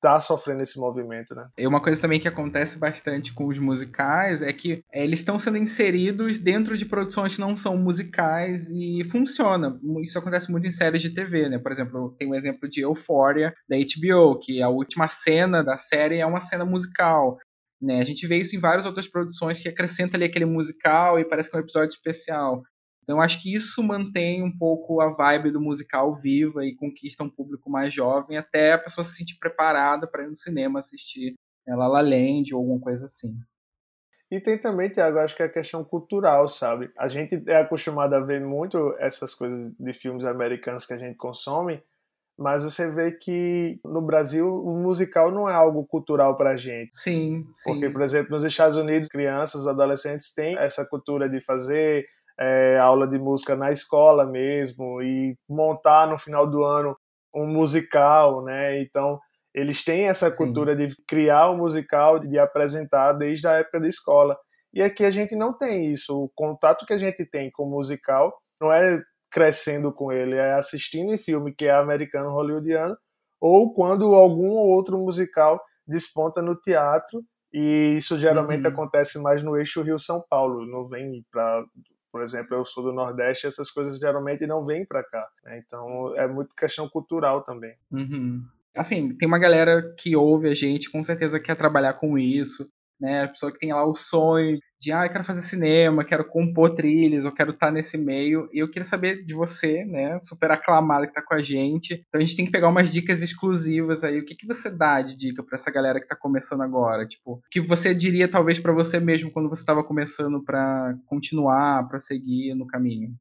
tá sofrendo esse movimento, né? E uma coisa também que acontece bastante com os musicais é que é, eles estão sendo inseridos dentro de produções que não são musicais e funciona. Isso acontece muito em séries de TV, né? Por exemplo, tem um exemplo de Euphoria da HBO, que a última cena da série é uma cena musical. Né? A gente vê isso em várias outras produções que acrescenta ali aquele musical e parece que é um episódio especial. Então acho que isso mantém um pouco a vibe do musical viva e conquista um público mais jovem até a pessoa se sentir preparada para ir no cinema assistir La La Land ou alguma coisa assim. E tem também, Tiago, acho que é a questão cultural, sabe? A gente é acostumado a ver muito essas coisas de filmes americanos que a gente consome, mas você vê que no Brasil o musical não é algo cultural pra gente. Sim, sim. Porque, por exemplo, nos Estados Unidos, crianças, adolescentes têm essa cultura de fazer é, aula de música na escola mesmo e montar no final do ano um musical, né? Então eles têm essa Sim. cultura de criar um musical, de apresentar desde a época da escola. E aqui a gente não tem isso. O contato que a gente tem com o musical não é crescendo com ele, é assistindo em filme que é americano hollywoodiano ou quando algum ou outro musical desponta no teatro e isso geralmente uhum. acontece mais no eixo Rio São Paulo, não vem para por exemplo, eu sou do Nordeste, essas coisas geralmente não vêm para cá. Né? Então é muito questão cultural também. Uhum. Assim, tem uma galera que ouve a gente, com certeza quer trabalhar com isso né? A pessoa que tem lá o sonho de, ah, eu quero fazer cinema, quero compor trilhas, eu quero estar nesse meio. E eu queria saber de você, né? Super aclamada que está com a gente. Então a gente tem que pegar umas dicas exclusivas aí. O que, que você dá de dica para essa galera que está começando agora? Tipo, o que você diria talvez para você mesmo quando você estava começando para continuar, prosseguir no caminho?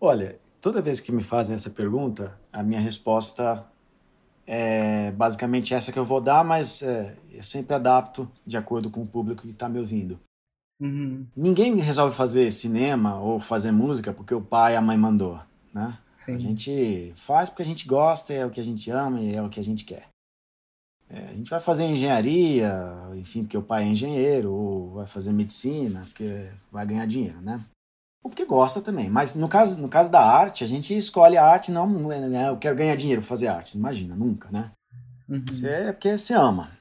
Olha, toda vez que me fazem essa pergunta, a minha resposta é basicamente essa que eu vou dar, mas é, eu sempre adapto de acordo com o público que está me ouvindo. Uhum. Ninguém resolve fazer cinema ou fazer música porque o pai e a mãe mandou, né? Sim. A gente faz porque a gente gosta, é o que a gente ama e é o que a gente quer. É, a gente vai fazer engenharia, enfim, porque o pai é engenheiro, ou vai fazer medicina, porque vai ganhar dinheiro, né? Ou porque gosta também. Mas no caso, no caso da arte, a gente escolhe a arte, não, não é, eu quero ganhar dinheiro fazer arte. Imagina, nunca, né? Uhum. Você, é porque você ama.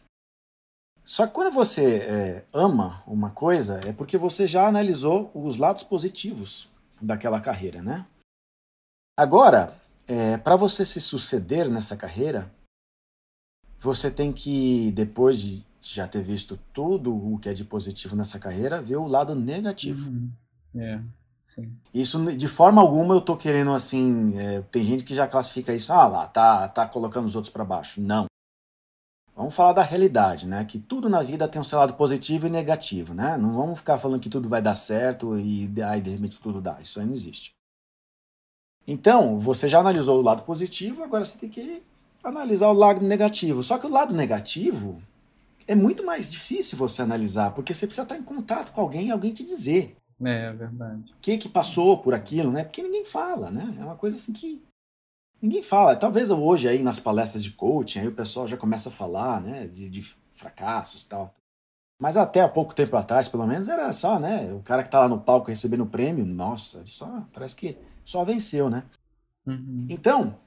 Só que quando você é, ama uma coisa, é porque você já analisou os lados positivos daquela carreira, né? Agora, é, para você se suceder nessa carreira, você tem que, depois de já ter visto tudo o que é de positivo nessa carreira, ver o lado negativo. Uhum. É, Isso, de forma alguma, eu tô querendo, assim, é, tem gente que já classifica isso, ah lá, tá, tá colocando os outros para baixo. Não. Vamos falar da realidade, né? Que tudo na vida tem um seu lado positivo e negativo, né? Não vamos ficar falando que tudo vai dar certo e aí de repente tudo dá. Isso aí não existe. Então, você já analisou o lado positivo, agora você tem que analisar o lado negativo. Só que o lado negativo é muito mais difícil você analisar, porque você precisa estar em contato com alguém e alguém te dizer. É, é verdade. O que que passou por aquilo, né? Porque ninguém fala, né? É uma coisa assim que Ninguém fala. Talvez hoje aí nas palestras de coaching, aí o pessoal já começa a falar, né, de, de fracassos e tal. Mas até há pouco tempo atrás, pelo menos, era só, né, o cara que tá lá no palco recebendo o prêmio, nossa, ele só, parece que só venceu, né? Uhum. Então,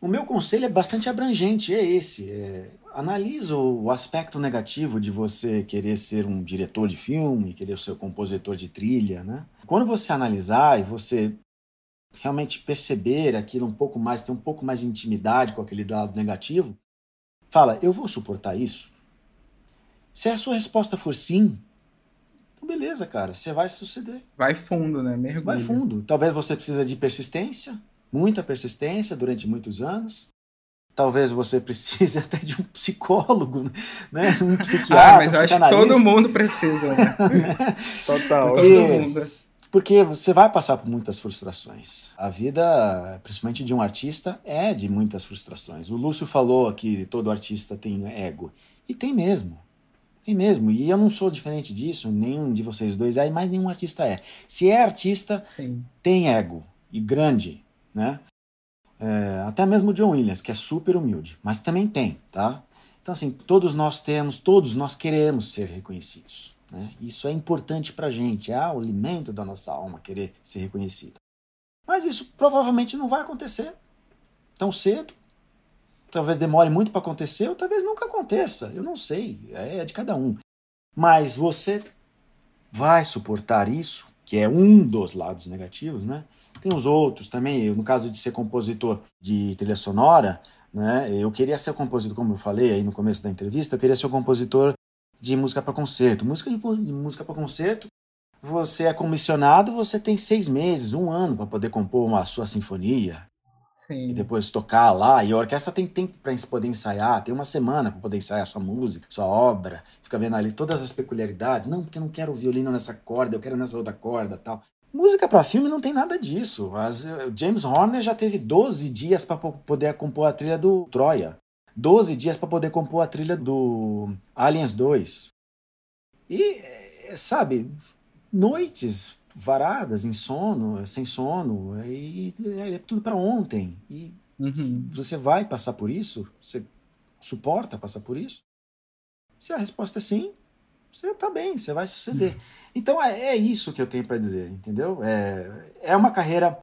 o meu conselho é bastante abrangente, é esse. É, analisa o aspecto negativo de você querer ser um diretor de filme, querer ser um compositor de trilha, né? Quando você analisar e você realmente perceber aquilo um pouco mais, ter um pouco mais de intimidade com aquele lado negativo, fala: eu vou suportar isso? Se a sua resposta for sim, então beleza, cara, você vai suceder. Vai fundo, né? Mergulho. Vai fundo. Talvez você precise de persistência, muita persistência durante muitos anos. Talvez você precise até de um psicólogo, né? Um psiquiatra, ah, mas um eu acho que todo mundo precisa, né? Total. Porque, todo mundo. Porque você vai passar por muitas frustrações. A vida, principalmente de um artista, é de muitas frustrações. O Lúcio falou que todo artista tem ego. E tem mesmo. Tem mesmo. E eu não sou diferente disso, nenhum de vocês dois é, mas nenhum artista é. Se é artista, Sim. tem ego. E grande, né? É, até mesmo o John Williams, que é super humilde. Mas também tem, tá? Então, assim, todos nós temos, todos nós queremos ser reconhecidos. Né? Isso é importante para gente, é o alimento da nossa alma querer ser reconhecido. Mas isso provavelmente não vai acontecer tão cedo. Talvez demore muito para acontecer, ou talvez nunca aconteça. Eu não sei, é de cada um. Mas você vai suportar isso, que é um dos lados negativos, né? Tem os outros também. no caso de ser compositor de trilha sonora, né? Eu queria ser compositor, como eu falei aí no começo da entrevista, eu queria ser o compositor de música para concerto. Música de, de música para concerto, você é comissionado, você tem seis meses, um ano para poder compor uma sua sinfonia. Sim. E depois tocar lá. E a orquestra tem tempo para poder ensaiar, tem uma semana para poder ensaiar sua música, sua obra. Fica vendo ali todas as peculiaridades. Não, porque eu não quero o violino nessa corda, eu quero nessa outra corda tal. Música para filme não tem nada disso. As, James Horner já teve 12 dias para poder compor a trilha do Troia. 12 dias para poder compor a trilha do Aliens 2. E, é, sabe, noites varadas, em sono, sem sono, e é tudo para ontem. E uhum. você vai passar por isso? Você suporta passar por isso? Se a resposta é sim, você tá bem, você vai suceder. Uhum. Então é, é, isso que eu tenho para dizer, entendeu? É, é uma carreira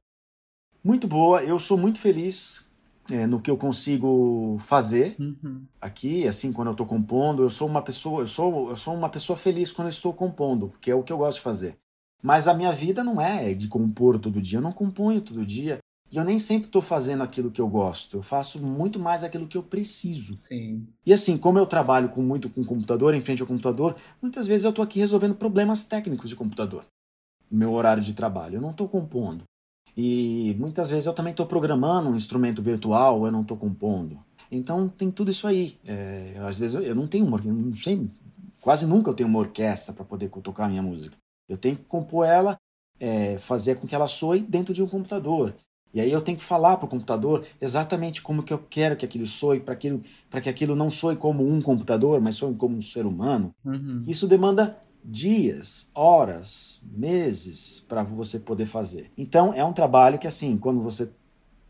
muito boa, eu sou muito feliz é, no que eu consigo fazer uhum. aqui, assim, quando eu estou compondo. Eu sou uma pessoa, eu sou, eu sou uma pessoa feliz quando eu estou compondo, porque é o que eu gosto de fazer. Mas a minha vida não é de compor todo dia. Eu não componho todo dia. E eu nem sempre estou fazendo aquilo que eu gosto. Eu faço muito mais aquilo que eu preciso. Sim. E assim, como eu trabalho com muito com computador, em frente ao computador, muitas vezes eu estou aqui resolvendo problemas técnicos de computador. No meu horário de trabalho. Eu não estou compondo. E muitas vezes eu também estou programando um instrumento virtual, eu não estou compondo. Então tem tudo isso aí. É, às vezes eu, eu não tenho uma, não sei, quase nunca eu tenho uma orquestra para poder tocar a minha música. Eu tenho que compor ela, é, fazer com que ela soe dentro de um computador. E aí eu tenho que falar para o computador exatamente como que eu quero que aquilo soe, para que aquilo não soe como um computador, mas soe como um ser humano. Uhum. Isso demanda dias, horas, meses para você poder fazer. Então é um trabalho que assim, quando você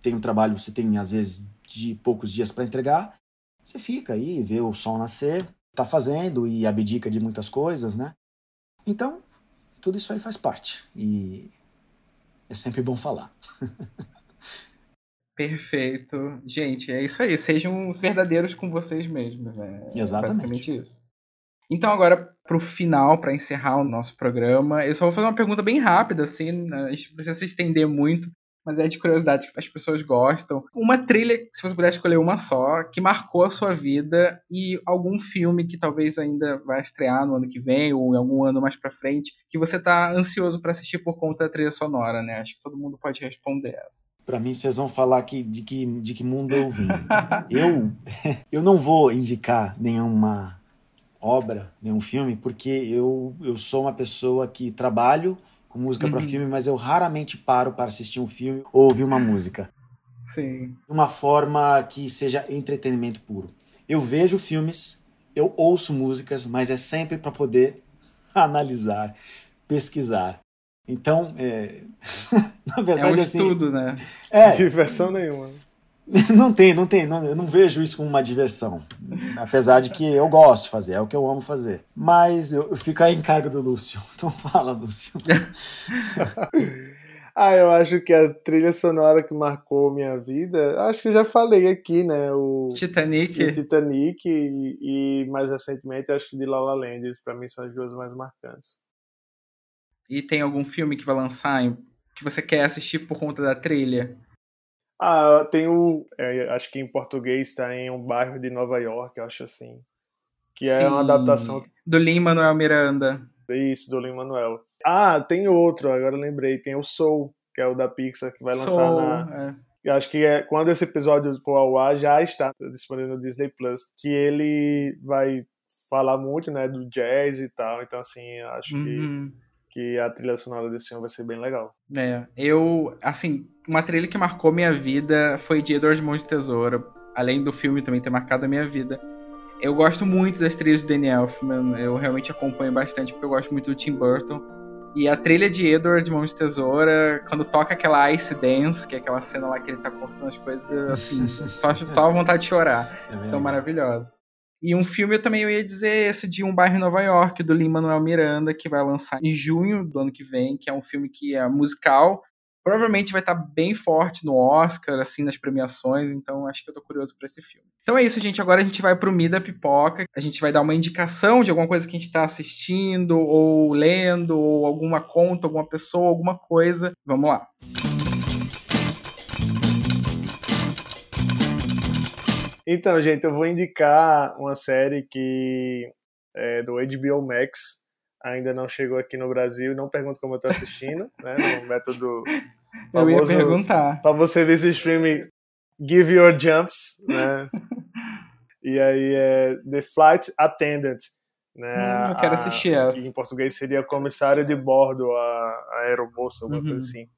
tem um trabalho, você tem às vezes de poucos dias para entregar, você fica aí, vê o sol nascer, tá fazendo e abdica de muitas coisas, né? Então, tudo isso aí faz parte. E é sempre bom falar. Perfeito. Gente, é isso aí. Sejam verdadeiros com vocês mesmos. Né? Exatamente. É basicamente isso. Então, agora, para o final, para encerrar o nosso programa, eu só vou fazer uma pergunta bem rápida, assim, né? a gente não precisa se estender muito, mas é de curiosidade que as pessoas gostam. Uma trilha, se você puder escolher uma só, que marcou a sua vida e algum filme que talvez ainda vai estrear no ano que vem ou em algum ano mais para frente, que você tá ansioso para assistir por conta da trilha sonora, né? Acho que todo mundo pode responder essa. Para mim, vocês vão falar que, de, que, de que mundo eu vim. eu, eu não vou indicar nenhuma obra, nenhum filme, porque eu, eu sou uma pessoa que trabalho com música uhum. para filme, mas eu raramente paro para assistir um filme ou ouvir uma música. Sim. De uma forma que seja entretenimento puro. Eu vejo filmes, eu ouço músicas, mas é sempre para poder analisar, pesquisar. Então, é... na verdade, é um assim, estudo, né? É, diversão nenhuma. Não tem, não tem, não, eu não vejo isso como uma diversão. Apesar de que eu gosto de fazer, é o que eu amo fazer. Mas eu, eu fico aí em cargo do Lúcio. Então fala, Lúcio. ah, eu acho que a trilha sonora que marcou minha vida, acho que eu já falei aqui, né? O Titanic. O Titanic e, e mais recentemente acho que de La La Land, para mim são as duas mais marcantes. E tem algum filme que vai lançar que você quer assistir por conta da trilha? Ah, tem o. É, acho que em português está em um bairro de Nova York, acho assim. Que é Sim. uma adaptação. Do Lin Manuel Miranda. Isso, do Lin Manuel. Ah, tem outro, agora lembrei. Tem o Soul, que é o da Pixar, que vai lançar Soul, na. É. Acho que é, quando esse episódio for ao ar já está disponível no Disney Plus. Que ele vai falar muito, né, do jazz e tal. Então, assim, acho uhum. que que a trilha sonora desse filme vai ser bem legal. É, eu, assim, uma trilha que marcou minha vida foi de Edward Mãos de Tesoura, além do filme também ter marcado a minha vida. Eu gosto muito das trilhas do Danny Elfman, eu realmente acompanho bastante porque eu gosto muito do Tim Burton. E a trilha de Edward Mãos de Tesoura, quando toca aquela Ice Dance, que é aquela cena lá que ele tá cortando as coisas, assim, só, só vontade de chorar. É então, maravilhosa. E um filme eu também ia dizer esse de Um Bairro em Nova York, do Lin-Manuel Miranda, que vai lançar em junho do ano que vem, que é um filme que é musical. Provavelmente vai estar bem forte no Oscar, assim, nas premiações, então acho que eu tô curioso para esse filme. Então é isso, gente. Agora a gente vai pro Mida Pipoca. A gente vai dar uma indicação de alguma coisa que a gente tá assistindo, ou lendo, ou alguma conta, alguma pessoa, alguma coisa. Vamos lá. Então, gente, eu vou indicar uma série que é do HBO Max, ainda não chegou aqui no Brasil, não pergunto como eu tô assistindo, né, no método famoso, eu ia perguntar. Famoso serviço de streaming Give Your Jumps, né, e aí é The Flight Attendant, né, hum, eu quero assistir essa. em português seria comissário de bordo, a, a aeromoça, alguma uhum. coisa assim.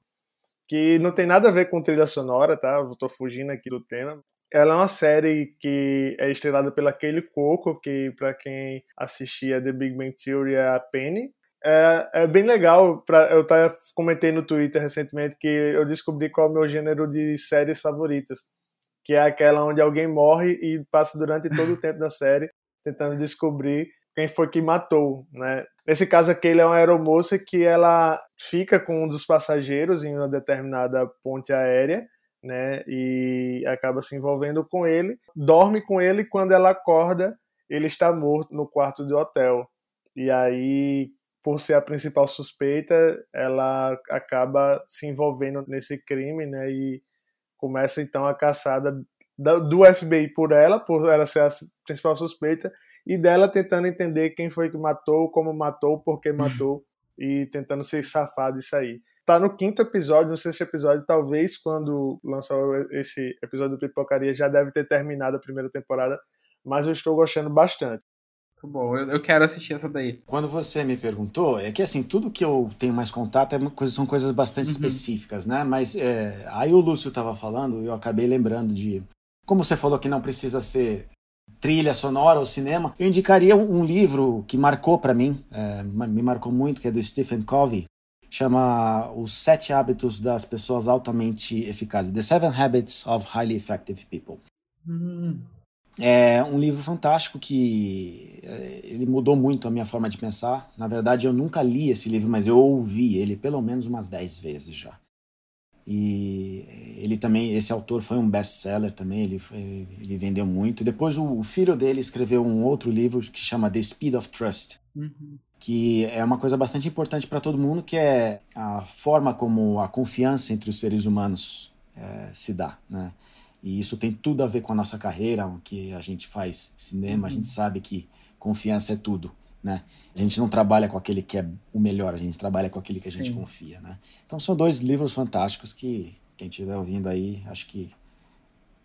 Que não tem nada a ver com trilha sonora, tá? Eu tô fugindo aqui do tema. Ela é uma série que é estrelada pela Kelly Coco, que para quem assistia The Big Bang Theory é a Penny. É, é bem legal, pra, eu tava, comentei no Twitter recentemente que eu descobri qual é o meu gênero de séries favoritas, que é aquela onde alguém morre e passa durante todo o tempo da série tentando descobrir quem foi que matou, né? Nesse caso aqui, ele é uma aeromoça que ela fica com um dos passageiros em uma determinada ponte aérea né? E acaba se envolvendo com ele, dorme com ele quando ela acorda, ele está morto no quarto do hotel. E aí, por ser a principal suspeita, ela acaba se envolvendo nesse crime, né? E começa então a caçada do FBI por ela, por ela ser a principal suspeita, e dela tentando entender quem foi que matou, como matou, por que matou, e tentando se safar disso aí tá no quinto episódio, no sexto episódio, talvez quando lançar esse episódio do Pipocaria já deve ter terminado a primeira temporada, mas eu estou gostando bastante. Muito bom, eu, eu quero assistir essa daí. Quando você me perguntou, é que assim, tudo que eu tenho mais contato é coisa, são coisas bastante uhum. específicas, né? Mas é, aí o Lúcio estava falando, eu acabei lembrando de. Como você falou que não precisa ser trilha sonora ou cinema, eu indicaria um, um livro que marcou para mim, é, me marcou muito, que é do Stephen Covey, chama Os Sete Hábitos das Pessoas Altamente Eficazes. The Seven Habits of Highly Effective People. Hum. É um livro fantástico que é, ele mudou muito a minha forma de pensar. Na verdade, eu nunca li esse livro, mas eu ouvi ele pelo menos umas dez vezes já. E ele também, esse autor foi um best-seller também, ele, ele vendeu muito. Depois o, filho dele escreveu um outro livro que chama The Speed of Trust, uhum. Que é uma coisa bastante importante para todo mundo, que é a forma como a confiança entre os seres humanos é, se dá, né? E isso tem tudo a ver com a nossa carreira, o que a gente faz cinema, uhum. a gente sabe que confiança é tudo né? A gente não trabalha com aquele que é o melhor, a gente trabalha com aquele que a gente Sim. confia, né? Então são dois livros fantásticos que quem estiver ouvindo aí, acho que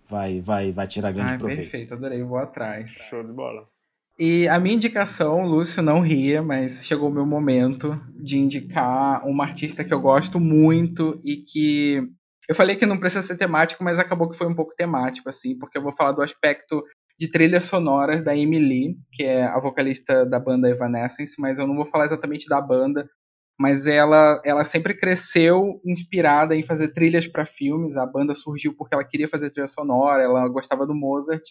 vai vai vai tirar grande Ai, proveito. Perfeito, adorei, vou atrás. Show de bola. E a minha indicação, Lúcio não ria, mas chegou o meu momento de indicar uma artista que eu gosto muito e que eu falei que não precisa ser temático, mas acabou que foi um pouco temático assim, porque eu vou falar do aspecto de trilhas sonoras da Lee, que é a vocalista da banda Evanescence, mas eu não vou falar exatamente da banda, mas ela, ela sempre cresceu inspirada em fazer trilhas para filmes. A banda surgiu porque ela queria fazer trilha sonora, ela gostava do Mozart,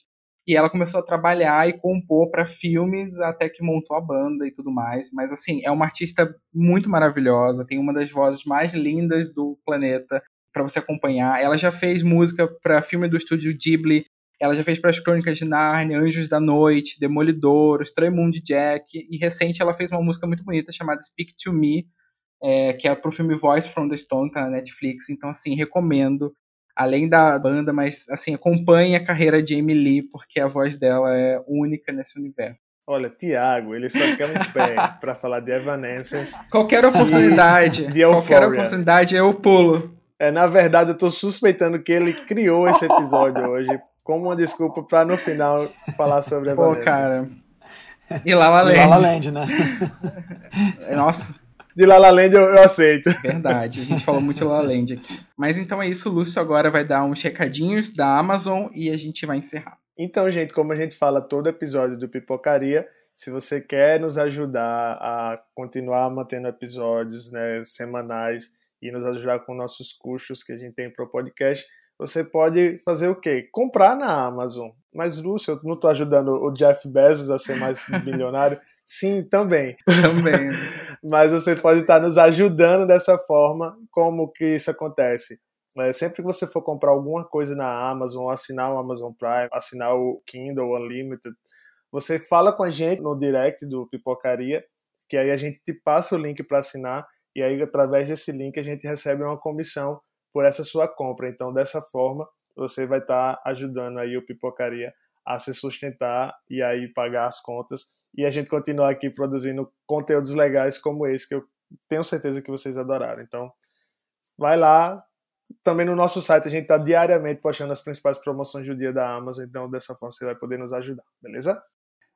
e ela começou a trabalhar e compor para filmes até que montou a banda e tudo mais. Mas assim, é uma artista muito maravilhosa, tem uma das vozes mais lindas do planeta para você acompanhar. Ela já fez música para filme do estúdio Ghibli, ela já fez para as Crônicas de Narnia, Anjos da Noite, Demolidor, O Estranho Mundo de Jack, e recente ela fez uma música muito bonita chamada Speak to Me, é, que é pro filme Voice from the Stone, tá na Netflix. Então, assim, recomendo. Além da banda, mas, assim, acompanhe a carreira de Emily, porque a voz dela é única nesse universo. Olha, Tiago, ele só quer um pé para falar de Evanescence. Qualquer oportunidade, de qualquer oportunidade eu pulo. É, na verdade, eu tô suspeitando que ele criou esse episódio hoje como uma desculpa para no final falar sobre a Pô, cara. E Lala Land. E Lala Land, né? Nossa. De Lala Land eu, eu, aceito. Verdade, a gente falou muito de Lala Land aqui. Mas então é isso, o Lúcio agora vai dar uns recadinhos da Amazon e a gente vai encerrar. Então, gente, como a gente fala todo episódio do Pipocaria, se você quer nos ajudar a continuar mantendo episódios né, semanais e nos ajudar com nossos custos que a gente tem para o podcast, você pode fazer o quê? Comprar na Amazon. Mas, Lúcio, eu não estou ajudando o Jeff Bezos a ser mais milionário? Sim, também. Também. Mas você pode estar nos ajudando dessa forma. Como que isso acontece? É, sempre que você for comprar alguma coisa na Amazon, assinar o Amazon Prime, assinar o Kindle Unlimited, você fala com a gente no direct do Pipocaria, que aí a gente te passa o link para assinar, e aí através desse link a gente recebe uma comissão por essa sua compra. Então, dessa forma, você vai estar tá ajudando aí o Pipocaria a se sustentar e aí pagar as contas e a gente continuar aqui produzindo conteúdos legais como esse que eu tenho certeza que vocês adoraram. Então, vai lá. Também no nosso site a gente está diariamente postando as principais promoções do dia da Amazon, então dessa forma você vai poder nos ajudar, beleza?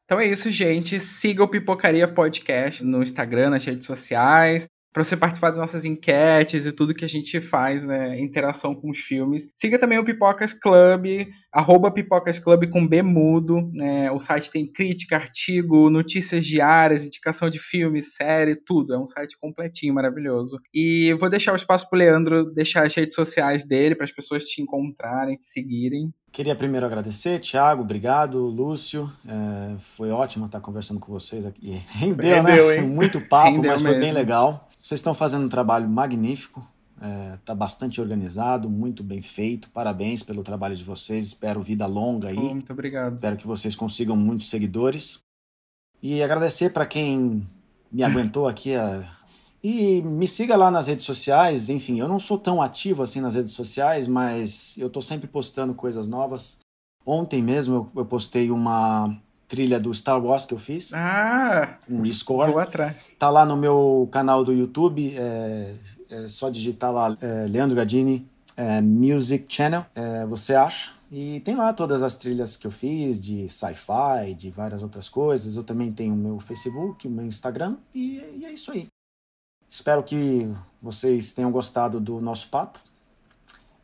Então é isso, gente. Siga o Pipocaria Podcast no Instagram, nas redes sociais para você participar das nossas enquetes e tudo que a gente faz, né, interação com os filmes. Siga também o Pipocas Club, arroba Pipocas Club com B mudo, né, o site tem crítica, artigo, notícias diárias, indicação de filme, série, tudo, é um site completinho, maravilhoso. E vou deixar o espaço pro Leandro deixar as redes sociais dele para as pessoas te encontrarem, te seguirem. Queria primeiro agradecer, Thiago, obrigado, Lúcio. É, foi ótimo estar conversando com vocês aqui. Rendeu, Rendeu né? Hein? Muito papo, Rendeu mas foi mesmo. bem legal. Vocês estão fazendo um trabalho magnífico, está é, bastante organizado, muito bem feito. Parabéns pelo trabalho de vocês. Espero vida longa aí. muito obrigado. Espero que vocês consigam muitos seguidores. E agradecer para quem me aguentou aqui. A... E me siga lá nas redes sociais. Enfim, eu não sou tão ativo assim nas redes sociais, mas eu estou sempre postando coisas novas. Ontem mesmo eu, eu postei uma trilha do Star Wars que eu fiz. Ah! Um rescore. Vou atrás. Tá lá no meu canal do YouTube. É, é só digitar lá é, Leandro Gadini é, Music Channel. É, você acha. E tem lá todas as trilhas que eu fiz de sci-fi, de várias outras coisas. Eu também tenho o meu Facebook, o meu Instagram. E, e é isso aí. Espero que vocês tenham gostado do nosso papo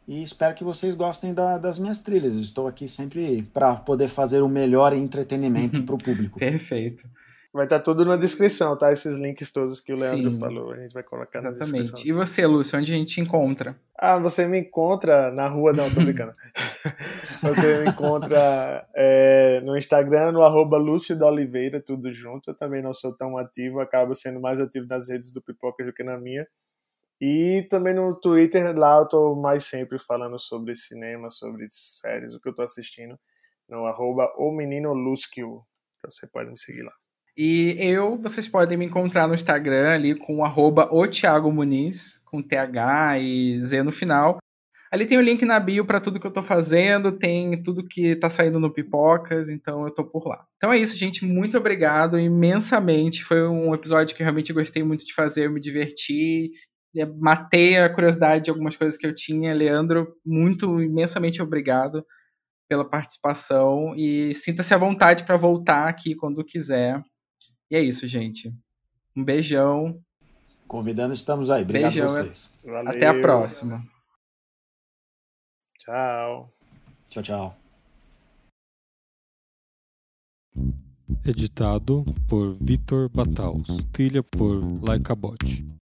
e espero que vocês gostem da, das minhas trilhas. Estou aqui sempre para poder fazer o melhor entretenimento para o público. Perfeito. Vai estar tá tudo na descrição, tá? Esses links todos que o Leandro Sim, falou. A gente vai colocar exatamente. na descrição. E você, Lúcio, onde a gente te encontra? Ah, você me encontra na rua, não, tô brincando. você me encontra é, no Instagram, no arroba Lúcio da Oliveira, tudo junto. Eu também não sou tão ativo, acabo sendo mais ativo nas redes do Pipoca do que na minha. E também no Twitter, lá eu tô mais sempre falando sobre cinema, sobre séries, o que eu tô assistindo, no arroba o menino Luskio. Então você pode me seguir lá. E eu, vocês podem me encontrar no Instagram ali com arroba Muniz, com TH e Z no final. Ali tem o link na bio para tudo que eu tô fazendo, tem tudo que tá saindo no Pipocas, então eu tô por lá. Então é isso, gente. Muito obrigado imensamente. Foi um episódio que eu realmente gostei muito de fazer, eu me diverti. Matei a curiosidade de algumas coisas que eu tinha. Leandro, muito imensamente obrigado pela participação e sinta-se à vontade para voltar aqui quando quiser. E é isso, gente. Um beijão. Convidando, estamos aí. Obrigado beijão, a vocês. Valeu. Até a próxima. Tchau. Tchau, tchau. Editado por Vitor Bataus. Trilha por Laika Bot.